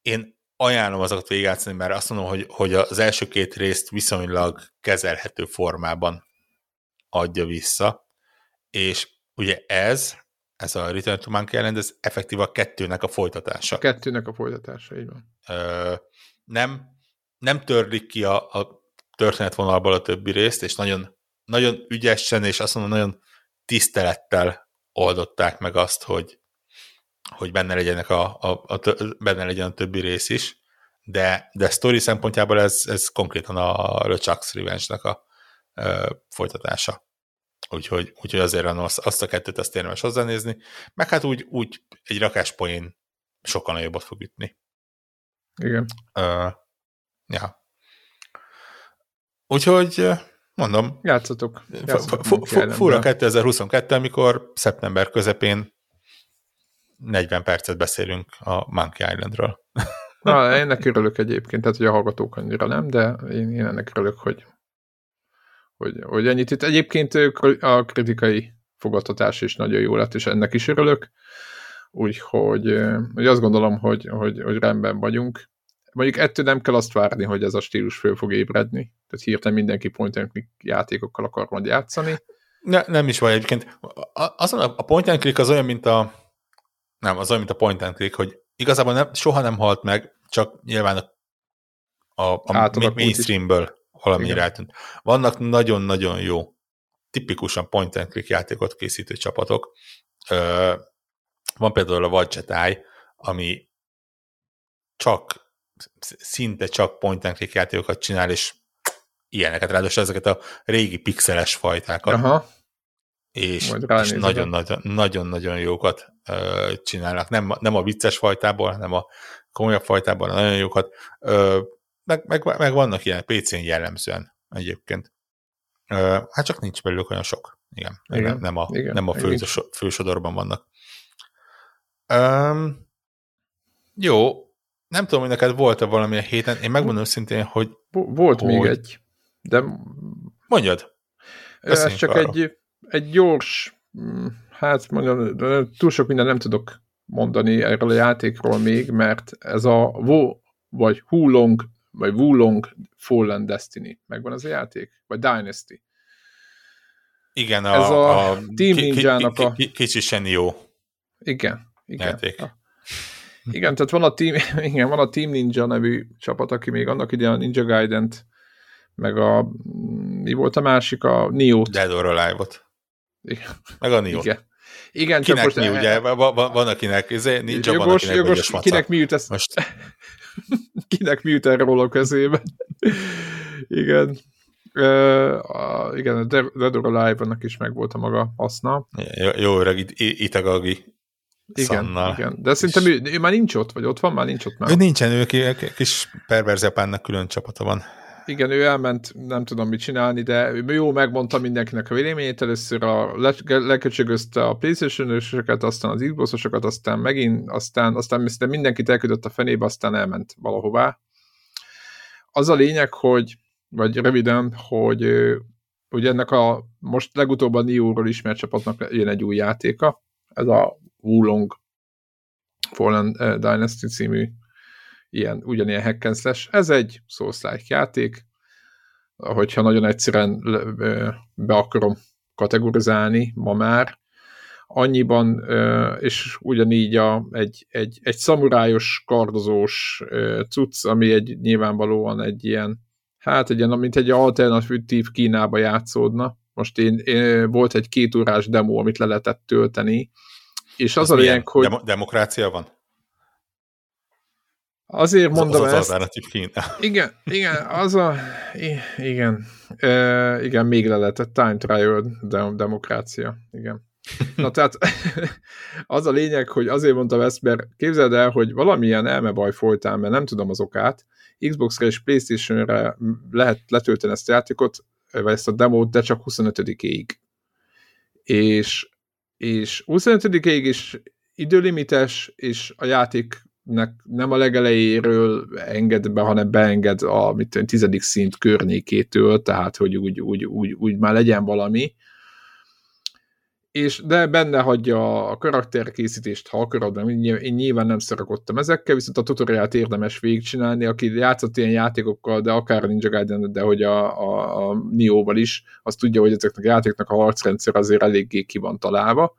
Én ajánlom azokat végigjátszani, mert azt mondom, hogy, hogy az első két részt viszonylag kezelhető formában adja vissza, és ugye ez, ez a Return to Monkey Island, ez effektív a kettőnek a folytatása. A kettőnek a folytatása, így van. Ö, nem, nem törlik ki a, a történetvonalból a többi részt, és nagyon, nagyon ügyesen, és azt mondom, nagyon tisztelettel oldották meg azt, hogy, hogy benne, legyenek a, a, a, benne legyen a többi rész is, de, de story szempontjából ez, ez konkrétan a LeChuck's Revenge-nek a ö, folytatása. Úgyhogy, úgyhogy azért azt, azt a kettőt azt érdemes hozzánézni, meg hát úgy, úgy egy rakás poén sokkal nagyobbat fog ütni. Igen. Ö, ja. Úgyhogy mondom. Játszatok. Fura 2022, amikor szeptember közepén 40 percet beszélünk a Monkey Islandről. <laughs> Na, ennek örülök egyébként, tehát hogy a hallgatók annyira nem, de én, én ennek örülök, hogy, hogy, hogy ennyit itt. Egyébként a kritikai fogadtatás is nagyon jó lett, és ennek is örülök. Úgyhogy hogy azt gondolom, hogy, hogy, hogy rendben vagyunk. Mondjuk ettől nem kell azt várni, hogy ez a stílus föl fog ébredni. Tehát hirtelen mindenki point and click játékokkal akar majd játszani. Ne, nem is van egyébként. Azon a point and click az olyan, mint a nem, az olyan, mint a point and click, hogy igazából nem, soha nem halt meg, csak nyilván a, a, a mainstreamből valamire eltűnt. Vannak nagyon-nagyon jó, tipikusan point and click játékot készítő csapatok. Ö, van például a Wadget Eye, ami csak, szinte csak point and click játékokat csinál, és ilyeneket, ráadásul ezeket a régi pixeles fajtákat. Aha és, és nagyon-nagyon jókat ö, csinálnak. Nem, nem a vicces fajtából, hanem a komolyabb fajtából, nagyon jókat. Ö, meg, meg, meg vannak ilyen PC-n jellemzően egyébként. Ö, hát csak nincs belőlük olyan sok. Igen, igen nem, nem a, igen, nem a fő, fősodorban vannak. Ö, jó, nem tudom, hogy neked volt-e valami a héten, én megmondom szintén, hogy... Volt hogy... még egy, de... Mondjad. Ez csak arra. egy egy gyors, mm, hát mondjam, túl sok minden nem tudok mondani erről a játékról még, mert ez a Wo, vagy Hulong, vagy Wulong Fallen Destiny. Megvan az a játék? Vagy Dynasty. Igen, a, ez a, a Team Ninja-nak a... Kicsi jó. Igen, igen. Játék. A, igen, tehát van a, Team, <laughs> igen, van a Team Ninja nevű csapat, aki még annak idején a Ninja Gaiden-t, meg a mi volt a másik, a Neo-t. Dead or Alive-ot. Igen. Meg a Neo. Igen. Igen, kinek csak most... Mi, ugye, van, van akinek, izé, nincs jogos, van akinek jogos, kinek mi jut ezt... Most... <laughs> kinek mi jut erről a kezébe. igen. Uh, igen, a Dead or Alive-nak is meg volt a maga haszna. Jó, jó öreg Itagagi igen, Szannal. igen. De szerintem ő, ő, már nincs ott, vagy ott van, már nincs ott már. Ő nincsen, ő kis perverz japánnak külön csapata van igen, ő elment, nem tudom mit csinálni, de jó megmondta mindenkinek a véleményét, először a, le, leköcsögözte a playstation aztán az xbox aztán megint, aztán, aztán mindenkit elküldött a fenébe, aztán elment valahová. Az a lényeg, hogy, vagy röviden, hogy ugye ennek a most legutóbb a Neo-ról ismert csapatnak jön egy új játéka, ez a Wulong Fallen Dynasty című ilyen, ugyanilyen hack and slash. Ez egy Souls-like játék, hogyha nagyon egyszerűen be akarom kategorizálni ma már, annyiban, és ugyanígy a, egy, egy, egy szamurájos, kardozós cucc, ami egy nyilvánvalóan egy ilyen, hát egy ilyen, mint egy alternatív Kínába játszódna, Most én, én volt egy két órás demo, amit le lehetett tölteni, és az Ez a lényeg, hogy... Demo- demokrácia van? Azért mondom az, az ezt. alternatív kín. <laughs> Igen, igen, az a... Igen, e, igen, még le lehetett time trial de, demokrácia, igen. Na <laughs> tehát <laughs> az a lényeg, hogy azért mondtam ezt, mert képzeld el, hogy valamilyen elmebaj folytán, mert nem tudom az okát, Xbox-ra és Playstation-re lehet letölteni ezt a játékot, vagy ezt a demót, de csak 25-ig. És, és 25-ig is időlimites, és a játéknek nem a legelejéről enged be, hanem beenged a mit tudom, tizedik szint környékétől, tehát hogy úgy, úgy, úgy, úgy már legyen valami, és de benne hagyja a karakterkészítést, ha akarod, de én nyilván nem szarakodtam ezekkel, viszont a tutoriált érdemes végigcsinálni, aki játszott ilyen játékokkal, de akár Ninja Gaiden, de hogy a, a, a Nioh-val is, az tudja, hogy ezeknek a játéknak a harcrendszer azért eléggé ki van találva.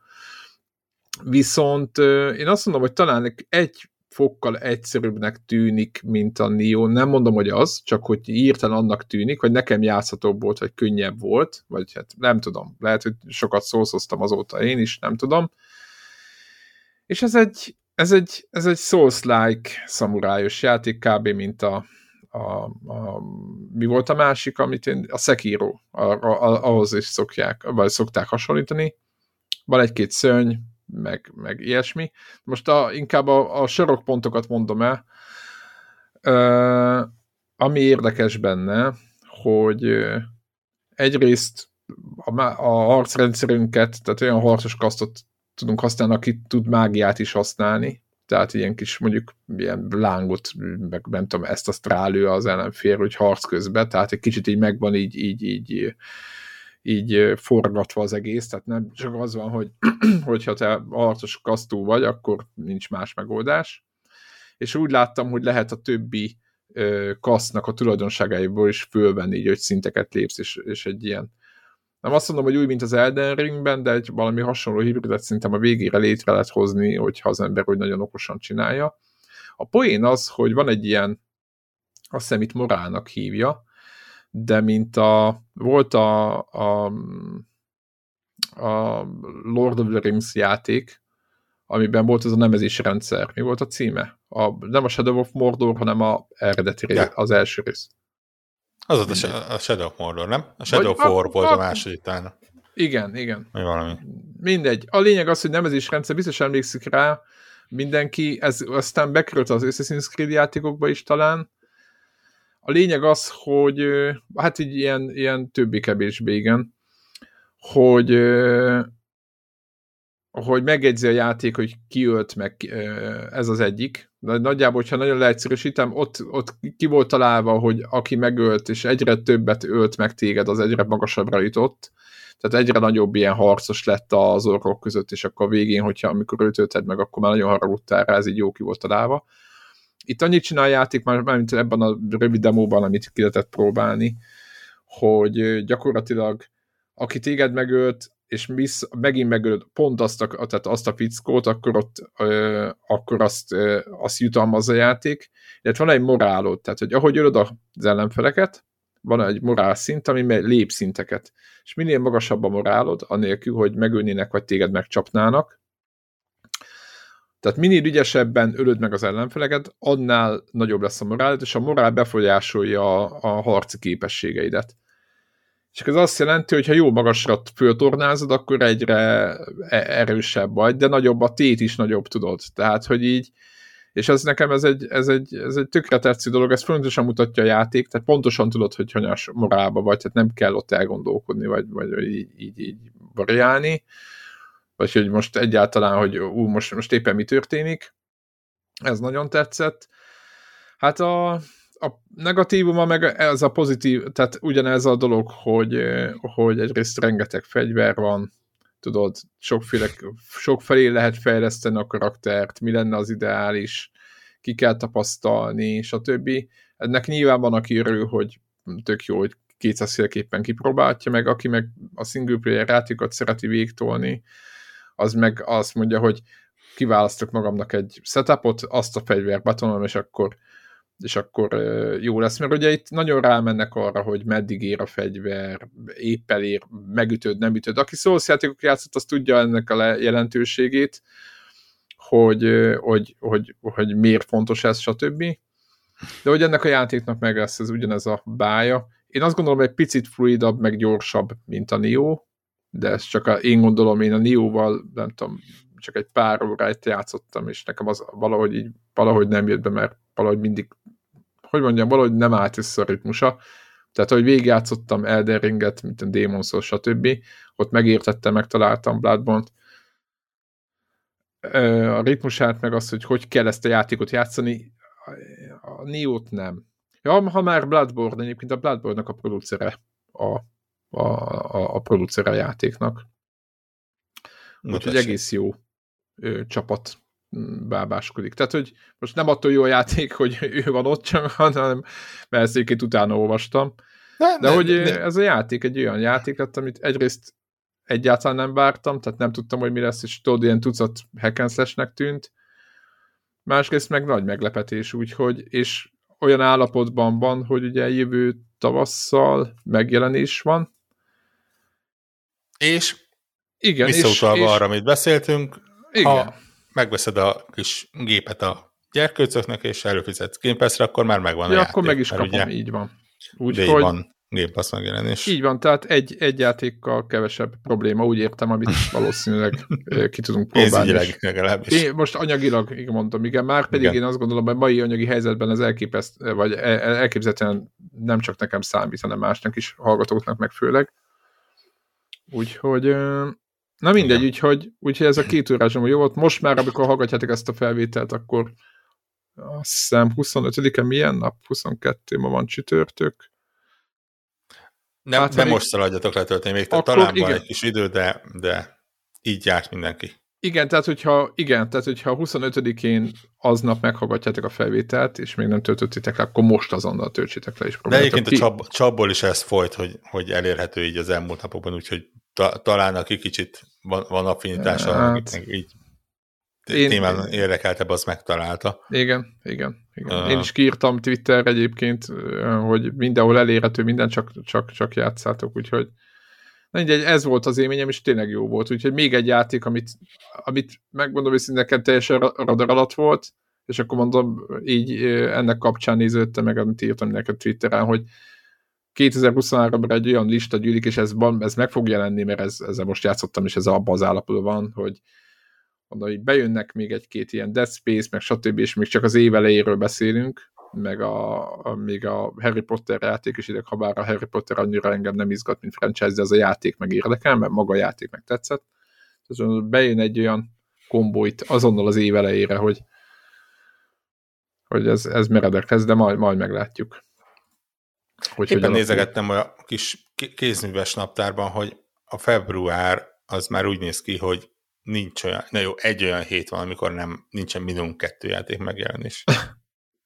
Viszont én azt mondom, hogy talán egy fokkal egyszerűbbnek tűnik, mint a Nio. Nem mondom, hogy az, csak hogy írtan annak tűnik, hogy nekem játszhatóbb volt, vagy könnyebb volt, vagy hát nem tudom, lehet, hogy sokat szószoztam azóta én is, nem tudom. És ez egy, ez egy, ez egy Souls-like szamurájos játék, kb. mint a, a, a, mi volt a másik, amit én, a Sekiro, a, a, ahhoz is szokják, vagy szokták hasonlítani. Van egy-két szörny, meg, meg ilyesmi. Most a, inkább a, a sarokpontokat mondom el. Uh, ami érdekes benne, hogy egyrészt a, a harcrendszerünket, tehát olyan harcos kasztot tudunk használni, aki tud mágiát is használni, tehát ilyen kis mondjuk ilyen lángot, meg nem tudom, ezt a strálő az ellenfér, hogy harc közben, tehát egy kicsit így megvan így, így, így így forgatva az egész, tehát nem csak az van, hogy <clears throat> hogyha te harcos kasztú vagy, akkor nincs más megoldás. És úgy láttam, hogy lehet a többi kasznak a tulajdonságaiból is fölvenni, így, hogy szinteket lépsz, és, és egy ilyen nem azt mondom, hogy úgy, mint az Elden Ringben, de egy valami hasonló hibridet szerintem a végére létre lehet hozni, hogyha az ember úgy nagyon okosan csinálja. A poén az, hogy van egy ilyen, azt hiszem itt morálnak hívja, de mint a, volt a, a, a Lord of the Rings játék, amiben volt ez a nemezési rendszer. Mi volt a címe? A, nem a Shadow of Mordor, hanem a eredeti rész, yeah. az első rész. Az a, a Shadow of Mordor, nem? A Shadow of War volt a, a második talán. Igen, igen. Vagy valami. Mindegy. A lényeg az, hogy nemezés rendszer, biztos emlékszik rá mindenki, ez aztán bekerült az Assassin's Creed játékokba is talán, a lényeg az, hogy hát így ilyen, ilyen többi-kevésbé igen, hogy hogy megjegyzi a játék, hogy ki ölt meg, ez az egyik. De nagyjából, hogyha nagyon leegyszerűsítem, ott, ott ki volt találva, hogy aki megölt, és egyre többet ölt meg téged, az egyre magasabbra jutott. Tehát egyre nagyobb ilyen harcos lett az orrok között, és akkor a végén, hogyha amikor őt ölted meg, akkor már nagyon haragudtál rá, ez így jó ki volt találva. Itt annyit csinál játék, már, mint ebben a rövid demóban, amit ki lehetett próbálni, hogy gyakorlatilag aki téged megölt, és misz, megint megölt pont azt a, tehát azt a fickót, akkor ott ö, akkor azt, ö, azt jutalmaz a játék. Illetve van egy morálod, tehát hogy ahogy ölöd az ellenfeleket, van egy morál szint, ami lépszinteket. És minél magasabb a morálod, anélkül, hogy megölnének, vagy téged megcsapnának, tehát minél ügyesebben ölöd meg az ellenfeleket, annál nagyobb lesz a morál, és a morál befolyásolja a, a harci képességeidet. És ez azt jelenti, hogy ha jó magasra föltornázod, akkor egyre e, erősebb vagy, de nagyobb a tét is nagyobb, tudod. Tehát, hogy így, és ez nekem ez egy, ez egy, ez egy tökre tetsző dolog, ez fontosan mutatja a játék, tehát pontosan tudod, hogy hanyas morálba vagy, tehát nem kell ott elgondolkodni, vagy, vagy így, így, így variálni vagy hogy most egyáltalán, hogy ú, most, most éppen mi történik. Ez nagyon tetszett. Hát a, a negatívuma meg ez a pozitív, tehát ugyanez a dolog, hogy, hogy egyrészt rengeteg fegyver van, tudod, sokféle, sokfelé lehet fejleszteni a karaktert, mi lenne az ideális, ki kell tapasztalni, stb. Ennek nyilván van, aki örül, hogy tök jó, hogy 200 féleképpen kipróbálja, meg aki meg a single player játékot szereti végtolni, az meg azt mondja, hogy kiválasztok magamnak egy setupot, azt a fegyvert betolom, és akkor és akkor jó lesz, mert ugye itt nagyon rámennek arra, hogy meddig ér a fegyver, épp elér, megütöd, nem ütöd. Aki Souls játékok játszott, az tudja ennek a jelentőségét, hogy, hogy, hogy, hogy miért fontos ez, stb. De hogy ennek a játéknak meg lesz ez ugyanez a bája. Én azt gondolom, hogy egy picit fluidabb, meg gyorsabb, mint a Nio, de ez csak a, én gondolom, én a Nio-val, nem tudom, csak egy pár óráit játszottam, és nekem az valahogy így, valahogy nem jött be, mert valahogy mindig, hogy mondjam, valahogy nem állt össze a ritmusa. Tehát, hogy végigjátszottam Elden Ringet, mint a Demon's Souls, stb. Ott megértettem, megtaláltam Bloodborne-t. A ritmusát, meg azt, hogy hogy kell ezt a játékot játszani, a Nio-t nem. Ja, ha már Bloodborne, egyébként a Bloodborne-nak a producere a, a, a, a producere a játéknak. Úgyhogy egész jó ö, csapat bábáskodik. Tehát, hogy most nem attól jó a játék, hogy <laughs> ő van ott csak, hanem mert ezt egyébként utána olvastam. De, de, de hogy de. ez a játék egy olyan játék lett, amit egyrészt egyáltalán nem vártam, tehát nem tudtam, hogy mi lesz, és tudod, ilyen tucat hack tűnt. Másrészt meg nagy meglepetés, úgyhogy, és olyan állapotban van, hogy ugye jövő tavasszal megjelenés van. És igen, visszautalva és, arra, amit beszéltünk, igen. ha megveszed a kis gépet a gyerkőcöknek, és előfizetsz Game Pass-re, akkor már megvan ja, a játék, akkor meg is kapom, ugye, így van. Úgy, hogy van Game Pass megjelenés. Így van, tehát egy, egy játékkal kevesebb probléma, úgy értem, amit <laughs> valószínűleg ki tudunk próbálni. Pénzügyileg legalábbis. Én most anyagilag így mondom, igen, már pedig igen. én azt gondolom, hogy mai anyagi helyzetben ez elképeszt, vagy elképzelhetően nem csak nekem számít, hanem másnak is, hallgatóknak meg főleg. Úgyhogy Na mindegy, Igen. úgyhogy, úgyhogy ez a két órázsom jó volt. Most már, amikor hallgatjátok ezt a felvételt, akkor azt hiszem 25-e milyen nap? 22 ma van csütörtök. Nem, hát, nem most szaladjatok letölteni, még akkor, talán igen. van egy kis idő, de, de így járt mindenki. Igen, tehát hogyha, igen, tehát hogyha 25-én aznap meghallgatjátok a felvételt, és még nem töltöttétek le, akkor most azonnal töltsétek le is. De egyébként ki. a csab, csapból is ez folyt, hogy, hogy elérhető így az elmúlt napokban, úgyhogy ta, talán aki kicsit van, van affinitása, hát, így én, témán érdekeltebb, az megtalálta. Igen, igen. igen. Uh, én is kiírtam Twitter egyébként, hogy mindenhol elérhető, minden csak, csak, csak játszátok, úgyhogy mindegy, ez volt az élményem, és tényleg jó volt. Úgyhogy még egy játék, amit, amit megmondom, hogy nekem teljesen radar alatt volt, és akkor mondom, így ennek kapcsán néződtem meg, amit írtam neked Twitteren, hogy 2023-ra egy olyan lista gyűlik, és ez, van, ez meg fog jelenni, mert ez, ezzel most játszottam, és ez abban az állapotban van, hogy mondom, hogy bejönnek még egy-két ilyen Dead Space, meg stb., és még csak az év elejéről beszélünk, meg a, a, még a Harry Potter játék is ideg, ha bár a Harry Potter annyira engem nem izgat, mint franchise, de az a játék meg érdekel, mert maga a játék meg tetszett. Tehát bejön egy olyan kombóit azonnal az év elejére, hogy, hogy ez, ez meredek lesz, de majd, majd meglátjuk. Hogy Éppen nézegettem a kis kézműves naptárban, hogy a február az már úgy néz ki, hogy nincs olyan, na jó, egy olyan hét van, amikor nem, nincsen minimum kettő játék megjelenés. <laughs>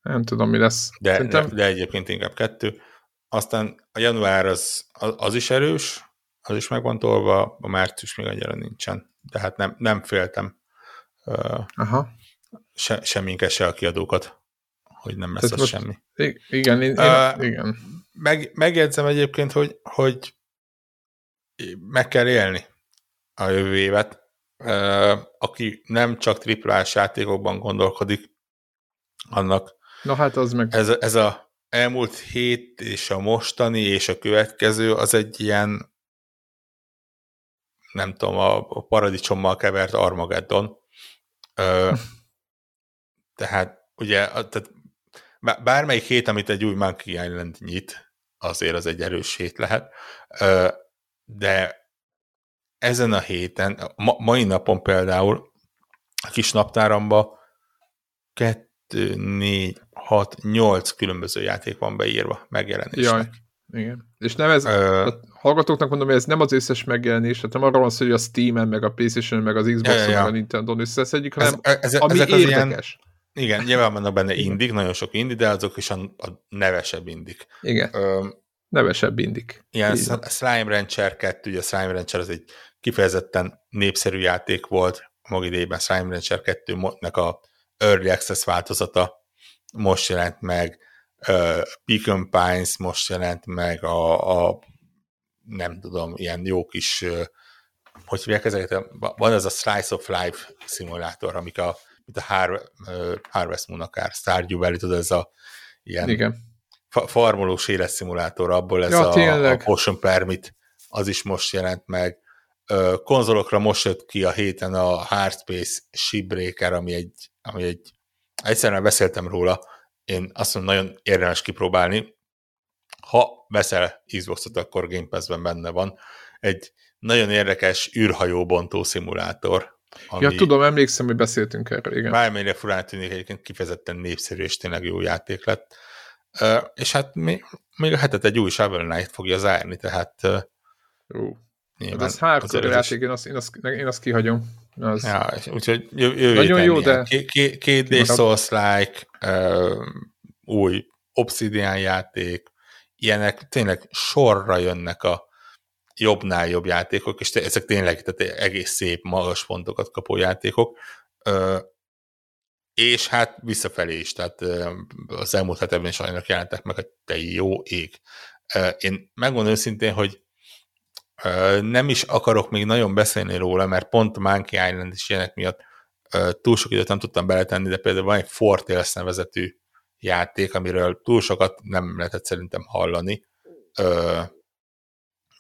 nem tudom, mi lesz. De, Szerintem... de, de egyébként inkább kettő. Aztán a január az, az, az is erős, az is meg van tolva, a március még annyira nincsen. Tehát nem, nem féltem uh, Aha. Se, semminket, se a kiadókat, hogy nem lesz az semmi. Igen, én, uh, igen meg, megjegyzem egyébként, hogy, hogy meg kell élni a jövő évet. Aki nem csak triplás játékokban gondolkodik, annak Na hát az meg... ez, ez a elmúlt hét és a mostani és a következő az egy ilyen nem tudom, a, a paradicsommal kevert Armageddon. Ö, <laughs> tehát ugye, tehát bármelyik hét, amit egy új Monkey Island nyit, azért az egy erős hét lehet, de ezen a héten, ma, mai napon például a kis naptáramba 2, 4, 6, 8 különböző játék van beírva megjelenésnek. Jaj, igen. És nem ez, Ö... a hallgatóknak mondom, hogy ez nem az összes megjelenés, tehát nem arra van szó, hogy a Steam-en, meg a Playstation-en, meg az Xbox-on, ja, ja, ja. meg a Nintendo-n összeszedjük, hanem ez, ez, ami ezek érdekes. Ilyen igen, nyilván vannak benne indik, nagyon sok indi, de azok is a, a nevesebb indik. Igen, Ö, nevesebb indik. Ilyen Slime Rancher 2, ugye a Slime Rancher az egy kifejezetten népszerű játék volt, a maga idejében Slime Rancher 2-nek a Early Access változata most jelent meg, uh, Beacon Pines most jelent meg, a, a nem tudom, ilyen jó kis, uh, hogy hívják ezeket, van ez a Slice of Life szimulátor, amik a, mint a Har- uh, Harvest Moon akár, Stardew Valley, tudod, ez a ilyen Igen. Fa- farmolós életszimulátor, abból ez ja, a, a Potion Permit, az is most jelent meg, konzolokra most jött ki a héten a Hardspace Shipbreaker, ami egy, ami egy egyszerűen beszéltem róla, én azt mondom, nagyon érdemes kipróbálni. Ha veszel Xbox-ot, akkor Game Pass-ben benne van. Egy nagyon érdekes űrhajóbontó szimulátor. Ami ja, tudom, emlékszem, hogy beszéltünk erről, igen. Bármelyre furán tűnik, egyébként kifejezetten népszerű és tényleg jó játék lett. Uh, és hát még, még a hetet egy új Shovel Knight fogja zárni, tehát uh. Nyilván, hát ez hardcore játék, én azt, én, azt, én azt kihagyom. Az... Ja, úgyhogy jövő Nagyon jó, de... Két d Souls-like, uh, új Obsidian játék, ilyenek tényleg sorra jönnek a jobbnál jobb játékok, és ezek tényleg tehát egész szép, magas pontokat kapó játékok. Uh, és hát visszafelé is, tehát az elmúlt hetekben is olyanok jelentek meg, hogy te jó ég. Én megmondom őszintén, hogy nem is akarok még nagyon beszélni róla, mert pont Monkey Island is ilyenek miatt túl sok időt nem tudtam beletenni, de például van egy Fortales nevezetű játék, amiről túl sokat nem lehetett szerintem hallani,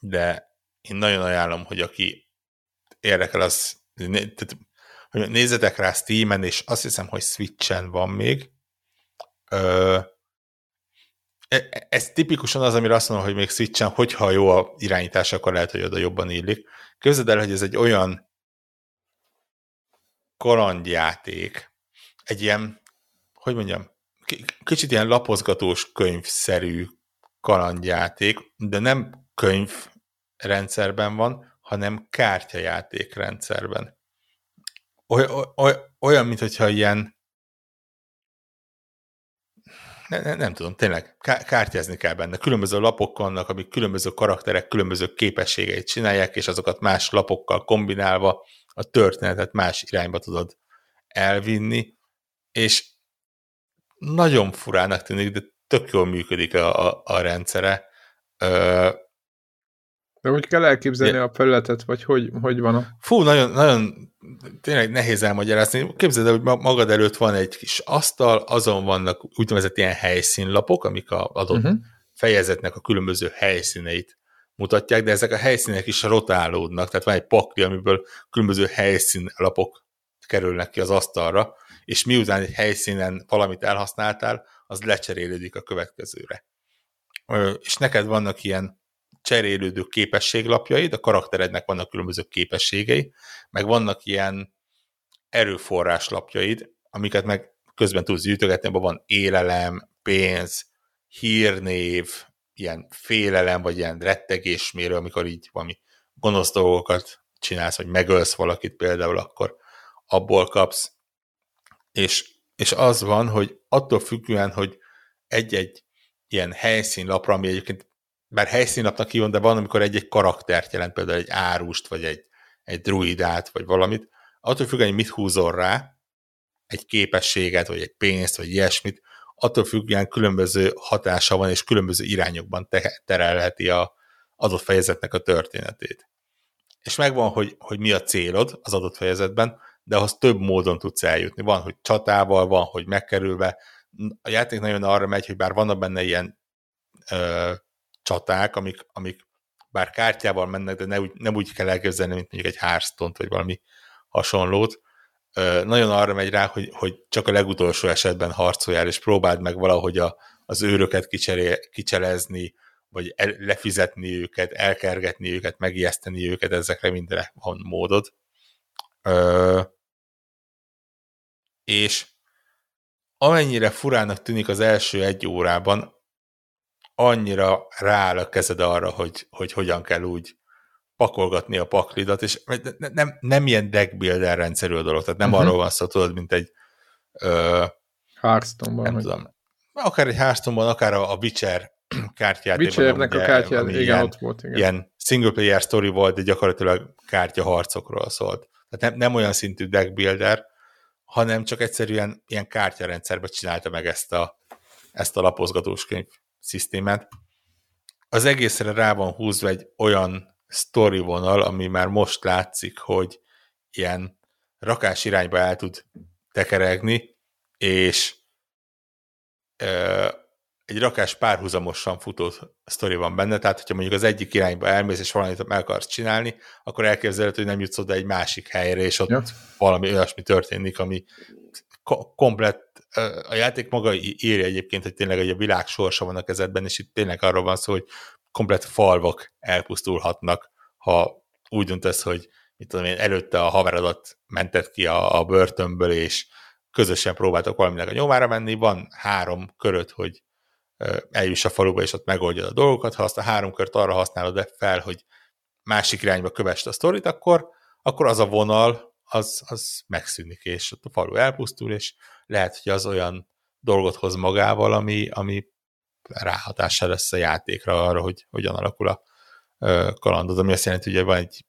de én nagyon ajánlom, hogy aki érdekel, az nézzetek rá Steam-en, és azt hiszem, hogy Switch-en van még, ez tipikusan az, amire azt mondom, hogy még switchen, hogyha jó a irányítás, akkor lehet, hogy oda jobban illik. Képzeld el, hogy ez egy olyan kalandjáték, egy ilyen, hogy mondjam, kicsit ilyen lapozgatós könyvszerű kalandjáték, de nem könyv rendszerben van, hanem kártyajáték rendszerben. Oly, oly, olyan, mintha ilyen ne, ne, nem tudom, tényleg kártyázni kell benne. Különböző lapok vannak, amik különböző karakterek, különböző képességeit csinálják, és azokat más lapokkal kombinálva a történetet más irányba tudod elvinni, és nagyon furának tűnik, de tök jól működik a, a, a rendszere. Ö, de úgy kell elképzelni a felületet, vagy hogy, hogy van a... Fú, nagyon, nagyon tényleg nehéz elmagyarázni. Képzeld el, hogy magad előtt van egy kis asztal, azon vannak úgynevezett ilyen helyszínlapok, amik a adott uh-huh. fejezetnek a különböző helyszíneit mutatják, de ezek a helyszínek is rotálódnak, tehát van egy pakli, amiből különböző helyszínlapok kerülnek ki az asztalra, és miután egy helyszínen valamit elhasználtál, az lecserélődik a következőre. És neked vannak ilyen cserélődő képességlapjaid, a karakterednek vannak különböző képességei, meg vannak ilyen erőforráslapjaid, amiket meg közben tudsz gyűjtögetni, abban van élelem, pénz, hírnév, ilyen félelem, vagy ilyen rettegésmérő, amikor így valami gonosz dolgokat csinálsz, vagy megölsz valakit például, akkor abból kapsz. És, és az van, hogy attól függően, hogy egy-egy ilyen helyszínlapra, ami egyébként bár helyszínlapnak hívom, de van, amikor egy-egy karaktert jelent, például egy árust, vagy egy, egy druidát, vagy valamit, attól függően, hogy mit húzol rá, egy képességet, vagy egy pénzt, vagy ilyesmit, attól függően különböző hatása van, és különböző irányokban te- terelheti a adott fejezetnek a történetét. És megvan, hogy, hogy mi a célod az adott fejezetben, de ahhoz több módon tudsz eljutni. Van, hogy csatával, van, hogy megkerülve. A játék nagyon arra megy, hogy bár vannak benne ilyen csaták, amik, amik bár kártyával mennek, de ne úgy, nem úgy kell elképzelni, mint mondjuk egy hearthstone vagy valami hasonlót. Nagyon arra megy rá, hogy, hogy csak a legutolsó esetben harcoljál, és próbáld meg valahogy a, az őröket kicseré, kicselezni, vagy el, lefizetni őket, elkergetni őket, megijeszteni őket, ezekre mindenre van módod. Ö, és amennyire furának tűnik az első egy órában, annyira rááll a kezed arra, hogy, hogy hogyan kell úgy pakolgatni a paklidat, és nem, nem ilyen deckbuilder rendszerű a dolog, tehát nem uh-huh. arról van szó, tudod, mint egy ö, Hearthstone-ban. Nem tudom. Akár egy Hearthstone-ban, akár a, a Witcher kártyát. Witchernek a kártyát, igen, ilyen, ott volt. Igen. Ilyen single player story volt, de gyakorlatilag kártyaharcokról szólt. Tehát nem, nem olyan szintű deckbuilder, hanem csak egyszerűen ilyen kártyarendszerben csinálta meg ezt a, ezt a lapozgatós könyv szisztémát. Az egészre rá van húzva egy olyan story vonal, ami már most látszik, hogy ilyen rakás irányba el tud tekeregni, és ö, egy rakás párhuzamosan futó sztori van benne, tehát hogyha mondjuk az egyik irányba elmész, és valamit meg akarsz csinálni, akkor elképzelhető, hogy nem jutsz oda egy másik helyre, és ott ja. valami olyasmi történik, ami komplet a játék maga írja egyébként, hogy tényleg hogy a világ sorsa van a kezedben, és itt tényleg arról van szó, hogy komplet falvak elpusztulhatnak, ha úgy döntesz, hogy mit tudom én, előtte a haverodat mentett ki a, a börtönből, és közösen próbáltak valaminek a nyomára menni, van három köröt, hogy eljuss a faluba, és ott megoldja a dolgokat, ha azt a három kört arra használod fel, hogy másik irányba kövest a sztorit, akkor, akkor az a vonal, az, az megszűnik, és ott a falu elpusztul, és lehet, hogy az olyan dolgot hoz magával, ami, ami ráhatással lesz a játékra arra, hogy hogyan alakul a kalandod, ami azt jelenti, hogy van egy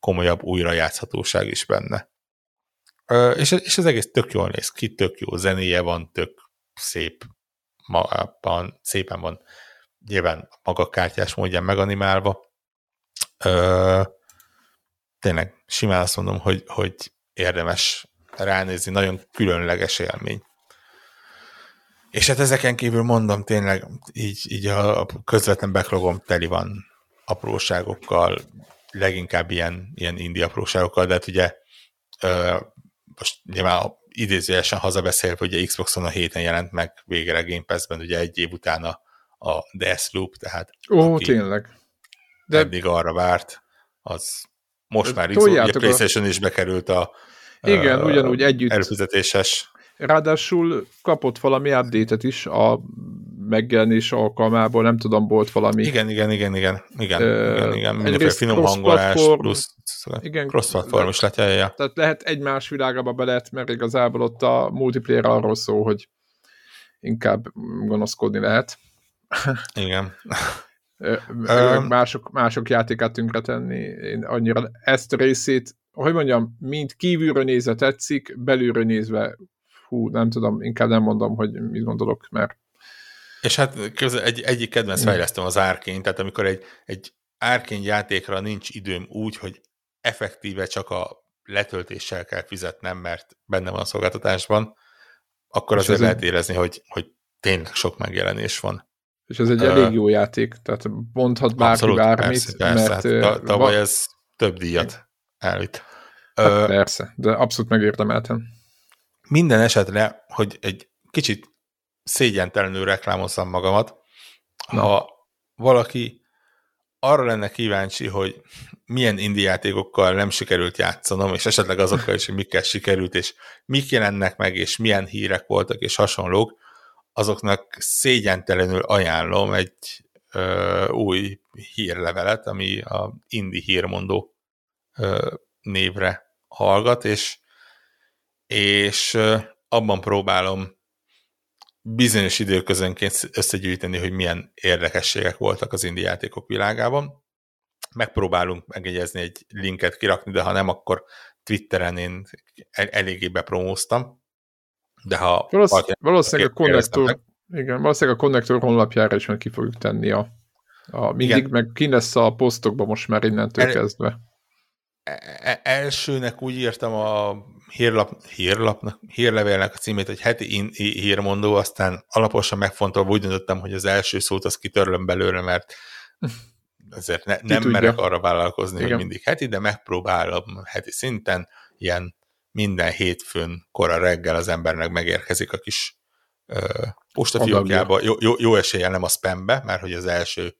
komolyabb újrajátszhatóság is benne. És, és az egész tök jól néz ki, tök jó zenéje van, tök szép magában, szépen van nyilván maga kártyás módján meganimálva. Tényleg simán azt mondom, hogy, hogy érdemes ránézni, nagyon különleges élmény. És hát ezeken kívül mondom, tényleg így, így a közvetlen backlogom teli van apróságokkal, leginkább ilyen, ilyen indi apróságokkal, de hát ugye ö, most nyilván idézőjelesen hazabeszél, hogy a Xboxon a héten jelent meg végre Game Pass-ben, ugye egy év utána a Deathloop, tehát Ó, tényleg. De eddig arra várt, az most már Xbox, ugye PlayStation a... is bekerült a igen, a, ugyanúgy együtt. Előfizetéses. Ráadásul kapott valami update is a megjelenés alkalmából, nem tudom, volt valami. Igen, igen, igen, igen, igen, uh, igen, igen. mindenféle finom hangolás, plusz igen, cross-platform is lehet, ja. Tehát lehet egymás világába be lehet, mert igazából ott a multiplayer arról szól, hogy inkább gonoszkodni lehet. Igen. Mások, mások játékát tönkretenni. Én annyira ezt a részét, hogy mondjam, mint kívülről nézve tetszik, belülről nézve, hú, nem tudom, inkább nem mondom, hogy mit gondolok, mert és hát közben egy, egyik kedvenc fejlesztem az árkény, tehát amikor egy, egy árkény játékra nincs időm úgy, hogy effektíve csak a letöltéssel kell fizetnem, mert benne van a szolgáltatásban, akkor azért lehet érezni, hogy, hogy tényleg sok megjelenés van. És ez egy elég jó játék, tehát mondhat bárki abszolút, bármit. Persze, persze, mert, hát, tavaly ez több díjat elvitt. Hát persze, de abszolút megérdemeltem. Minden esetre, hogy egy kicsit szégyentelenül reklámozzam magamat, Na. ha valaki arra lenne kíváncsi, hogy milyen indie játékokkal nem sikerült játszanom, és esetleg azokkal is, hogy mikkel sikerült, és mik jelennek meg, és milyen hírek voltak, és hasonlók, azoknak szégyentelenül ajánlom egy ö, új hírlevelet, ami a Indi hírmondó ö, névre hallgat, és, és ö, abban próbálom bizonyos időközönként összegyűjteni, hogy milyen érdekességek voltak az indi játékok világában. Megpróbálunk megegyezni egy linket kirakni, de ha nem, akkor Twitteren én eléggé bepromóztam. De ha Valósz, valószínűleg a konnektor, igen, valószínűleg a konnektor honlapjára is meg ki fogjuk tenni a, a mindig, igen. meg ki lesz a posztokban most már innentől El, kezdve. E, e, elsőnek úgy írtam a hírlap, hírlapnak, hírlevélnek a címét, hogy heti in, hírmondó, aztán alaposan megfontolva úgy döntöttem, hogy az első szót az kitörlöm belőle, mert <laughs> azért ne, nem merek arra vállalkozni, Igen. hogy mindig heti, de megpróbálom heti szinten, ilyen minden hétfőn kora reggel az embernek megérkezik a kis ö, postafiókjába, jó, jó, jó esélye nem a spambe, mert hogy az első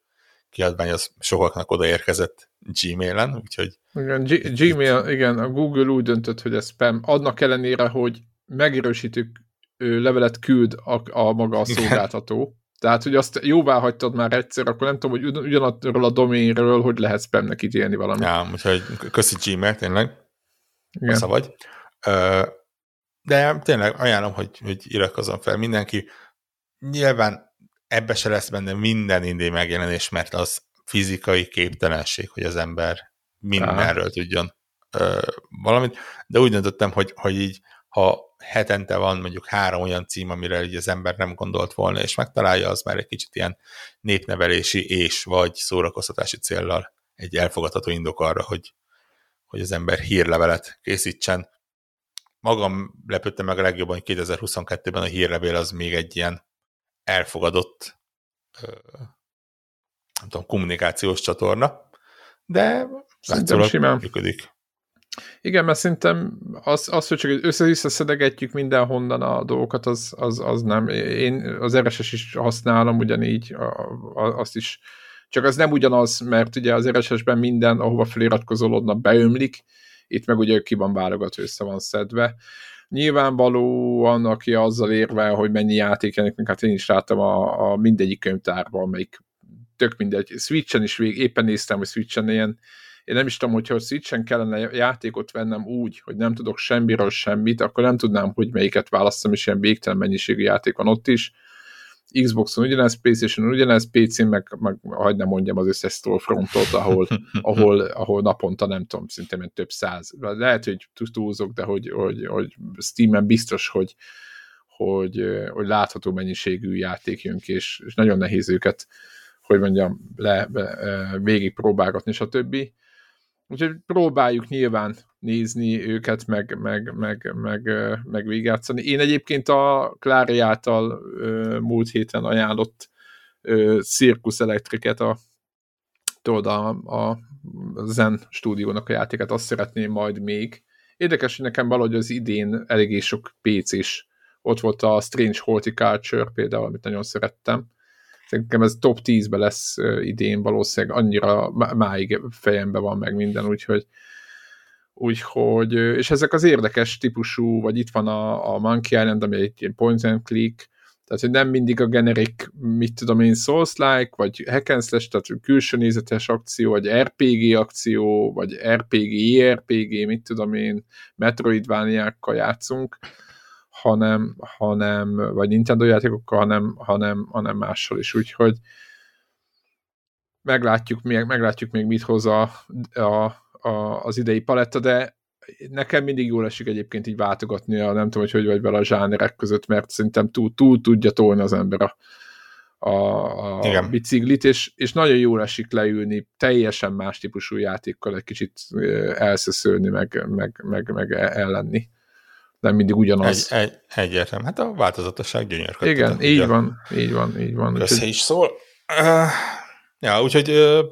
kiadvány az sokaknak odaérkezett Gmail-en, úgyhogy... Igen, G- Gmail, igen, a Google úgy döntött, hogy ez spam, adnak ellenére, hogy megerősítő levelet küld a, a maga a szolgáltató. Igen. Tehát, hogy azt jóvá hagytad már egyszer, akkor nem tudom, hogy ugyanatról a doménről, hogy lehet spamnek ítélni valamit. Ja, úgyhogy köszi Gmail, tényleg. Igen. vagy. De tényleg ajánlom, hogy, hogy iratkozzon fel mindenki. Nyilván ebbe se lesz benne minden indé megjelenés, mert az fizikai képtelenség, hogy az ember mindenről Aha. tudjon ö, valamit, de úgy döntöttem, hogy, hogy így, ha hetente van mondjuk három olyan cím, amire így az ember nem gondolt volna, és megtalálja, az már egy kicsit ilyen népnevelési és vagy szórakoztatási céllal egy elfogadható indok arra, hogy, hogy az ember hírlevelet készítsen. Magam lepődtem meg a legjobban, hogy 2022-ben a hírlevél az még egy ilyen elfogadott nem tudom, kommunikációs csatorna, de látszólag simán. működik. Igen, mert szerintem az, az hogy csak össze-vissza szedegetjük mindenhonnan a dolgokat, az, az, az nem. Én az RSS is használom ugyanígy, a, a, azt is. Csak az nem ugyanaz, mert ugye az RSS-ben minden, ahova feliratkozolódna, beömlik, itt meg ugye ki van válogatva, össze van szedve. Nyilvánvalóan, aki azzal érvel, hogy mennyi játék hát én is láttam a, a mindegyik könyvtárban, amelyik tök mindegy. Switchen is vég, éppen néztem, hogy Switchen ilyen én nem is tudom, hogyha a Switchen kellene játékot vennem úgy, hogy nem tudok semmiről semmit, akkor nem tudnám, hogy melyiket választom, és ilyen végtelen mennyiségű játék van ott is. Xboxon ugyanez, Playstation ugyanez, PC-n meg, meg hagyd nem mondjam az összes Storefrontot, ahol, <laughs> ahol, ahol naponta nem tudom, szinte több száz. Lehet, hogy túlzok, de hogy, hogy, hogy Steam-en biztos, hogy, hogy, hogy látható mennyiségű játék jön ki, és, és nagyon nehéz őket, hogy mondjam, le, végig próbálgatni, stb. Úgyhogy próbáljuk nyilván nézni őket, meg, meg, meg, meg, meg végigjátszani. Én egyébként a Klári által múlt héten ajánlott Circus Electricet, a, tudod, a, a Zen stúdiónak a játékát, azt szeretném majd még. Érdekes, hogy nekem valahogy az idén eléggé sok PC is. Ott volt a Strange Horticulture például, amit nagyon szerettem Szerintem ez top 10-be lesz idén valószínűleg, annyira máig fejembe van meg minden, úgyhogy úgyhogy, és ezek az érdekes típusú, vagy itt van a, a Monkey Island, ami egy point and click, tehát hogy nem mindig a generik, mit tudom én, Souls-like, vagy hack and slash, tehát külső nézetes akció, vagy RPG akció, vagy RPG, ERPG, mit tudom én, Metroidvániákkal játszunk, hanem, hanem vagy Nintendo játékokkal, hanem, hanem, hanem mással is, úgyhogy meglátjuk még, meglátjuk még mit hoz a, a, a, az idei paletta, de nekem mindig jól esik egyébként így váltogatni a nem tudom, hogy hogy vagy vele a zsánerek között, mert szerintem túl, túl tudja tolni az ember a, a, a biciklit, és, és nagyon jól esik leülni teljesen más típusú játékkal egy kicsit elszeszölni, meg, meg, meg, meg ellenni nem mindig ugyanaz. Egy, egy, egyértelmű. Hát a változatosság gyönyörködő. Igen, így van, így van, így van. Össze is szól. Ja, úgyhogy uh,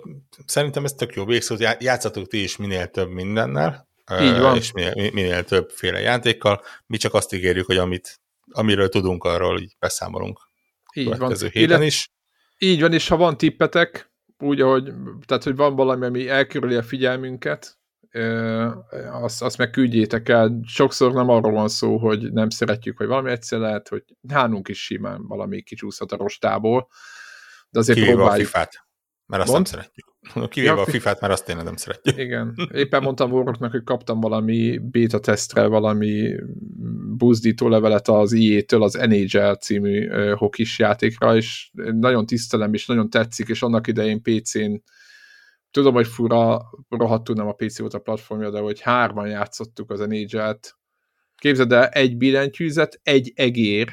szerintem ez tök jó végszó, játszatok ti is minél több mindennel, így van. és minél, minél többféle játékkal. Mi csak azt ígérjük, hogy amit, amiről tudunk, arról így beszámolunk. Így van. héten is. Így van, és ha van tippetek, úgy, ahogy, tehát, hogy van valami, ami elkerüli a figyelmünket, azt, azt meg küldjétek el. Sokszor nem arról van szó, hogy nem szeretjük, vagy valami egyszer lehet, hogy nálunk is simán valami kicsúszhat a rostából, de azért Kivéve próbáljuk. a FIFA-t, mert azt Mond? nem szeretjük. <laughs> Kivéve ja, a FIFA-t, mert azt tényleg nem szeretjük. Igen. Éppen mondtam Warrocknak, hogy kaptam valami beta tesztre, valami buzdító levelet az IE-től az NHL című uh, hokis játékra, és nagyon tisztelem, és nagyon tetszik, és annak idején PC-n tudom, hogy fura, rohadtul nem a PC volt a platformja, de hogy hárman játszottuk az NHL-t. Képzeld el, egy billentyűzet, egy egér,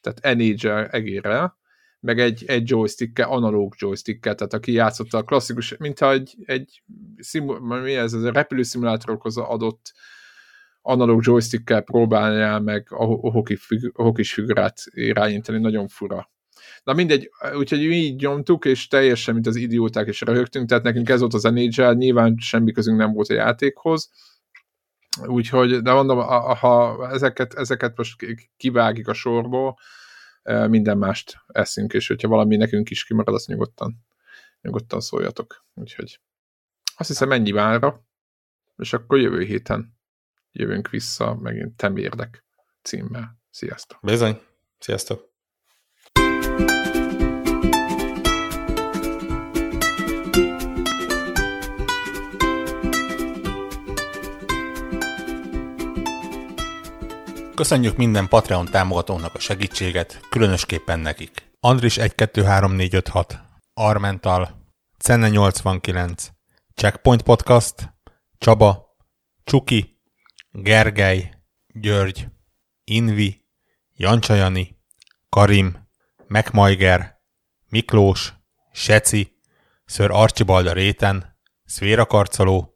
tehát NHL egérrel, meg egy, egy joystick analóg joystick tehát aki játszotta a klasszikus, mint egy, egy szimul, mi ez, ez a repülőszimulátorokhoz adott analóg joystick próbálja meg a, a hoki, a hokis figurát irányítani, nagyon fura. Na mindegy, úgyhogy mi így nyomtuk, és teljesen, mint az idióták, és röhögtünk, tehát nekünk ez volt az NHL, nyilván semmi közünk nem volt a játékhoz, úgyhogy, de mondom, ha ezeket, ezeket most kivágjuk a sorból, minden mást eszünk, és hogyha valami nekünk is kimarad, azt nyugodtan, nyugodtan szóljatok. Úgyhogy azt hiszem ennyi vára, és akkor jövő héten jövünk vissza megint Temérdek címmel. Sziasztok! Bizony! Sziasztok! Köszönjük minden Patreon támogatónak a segítséget, különösképpen nekik. Andris 123456, Armental, Cenne 89, Checkpoint Podcast, Csaba, Csuki, Gergely, György, Invi, Jancsajani, Karim, Megmajger, Miklós, Seci, Ször Archibald a réten, Szvéra Karcoló,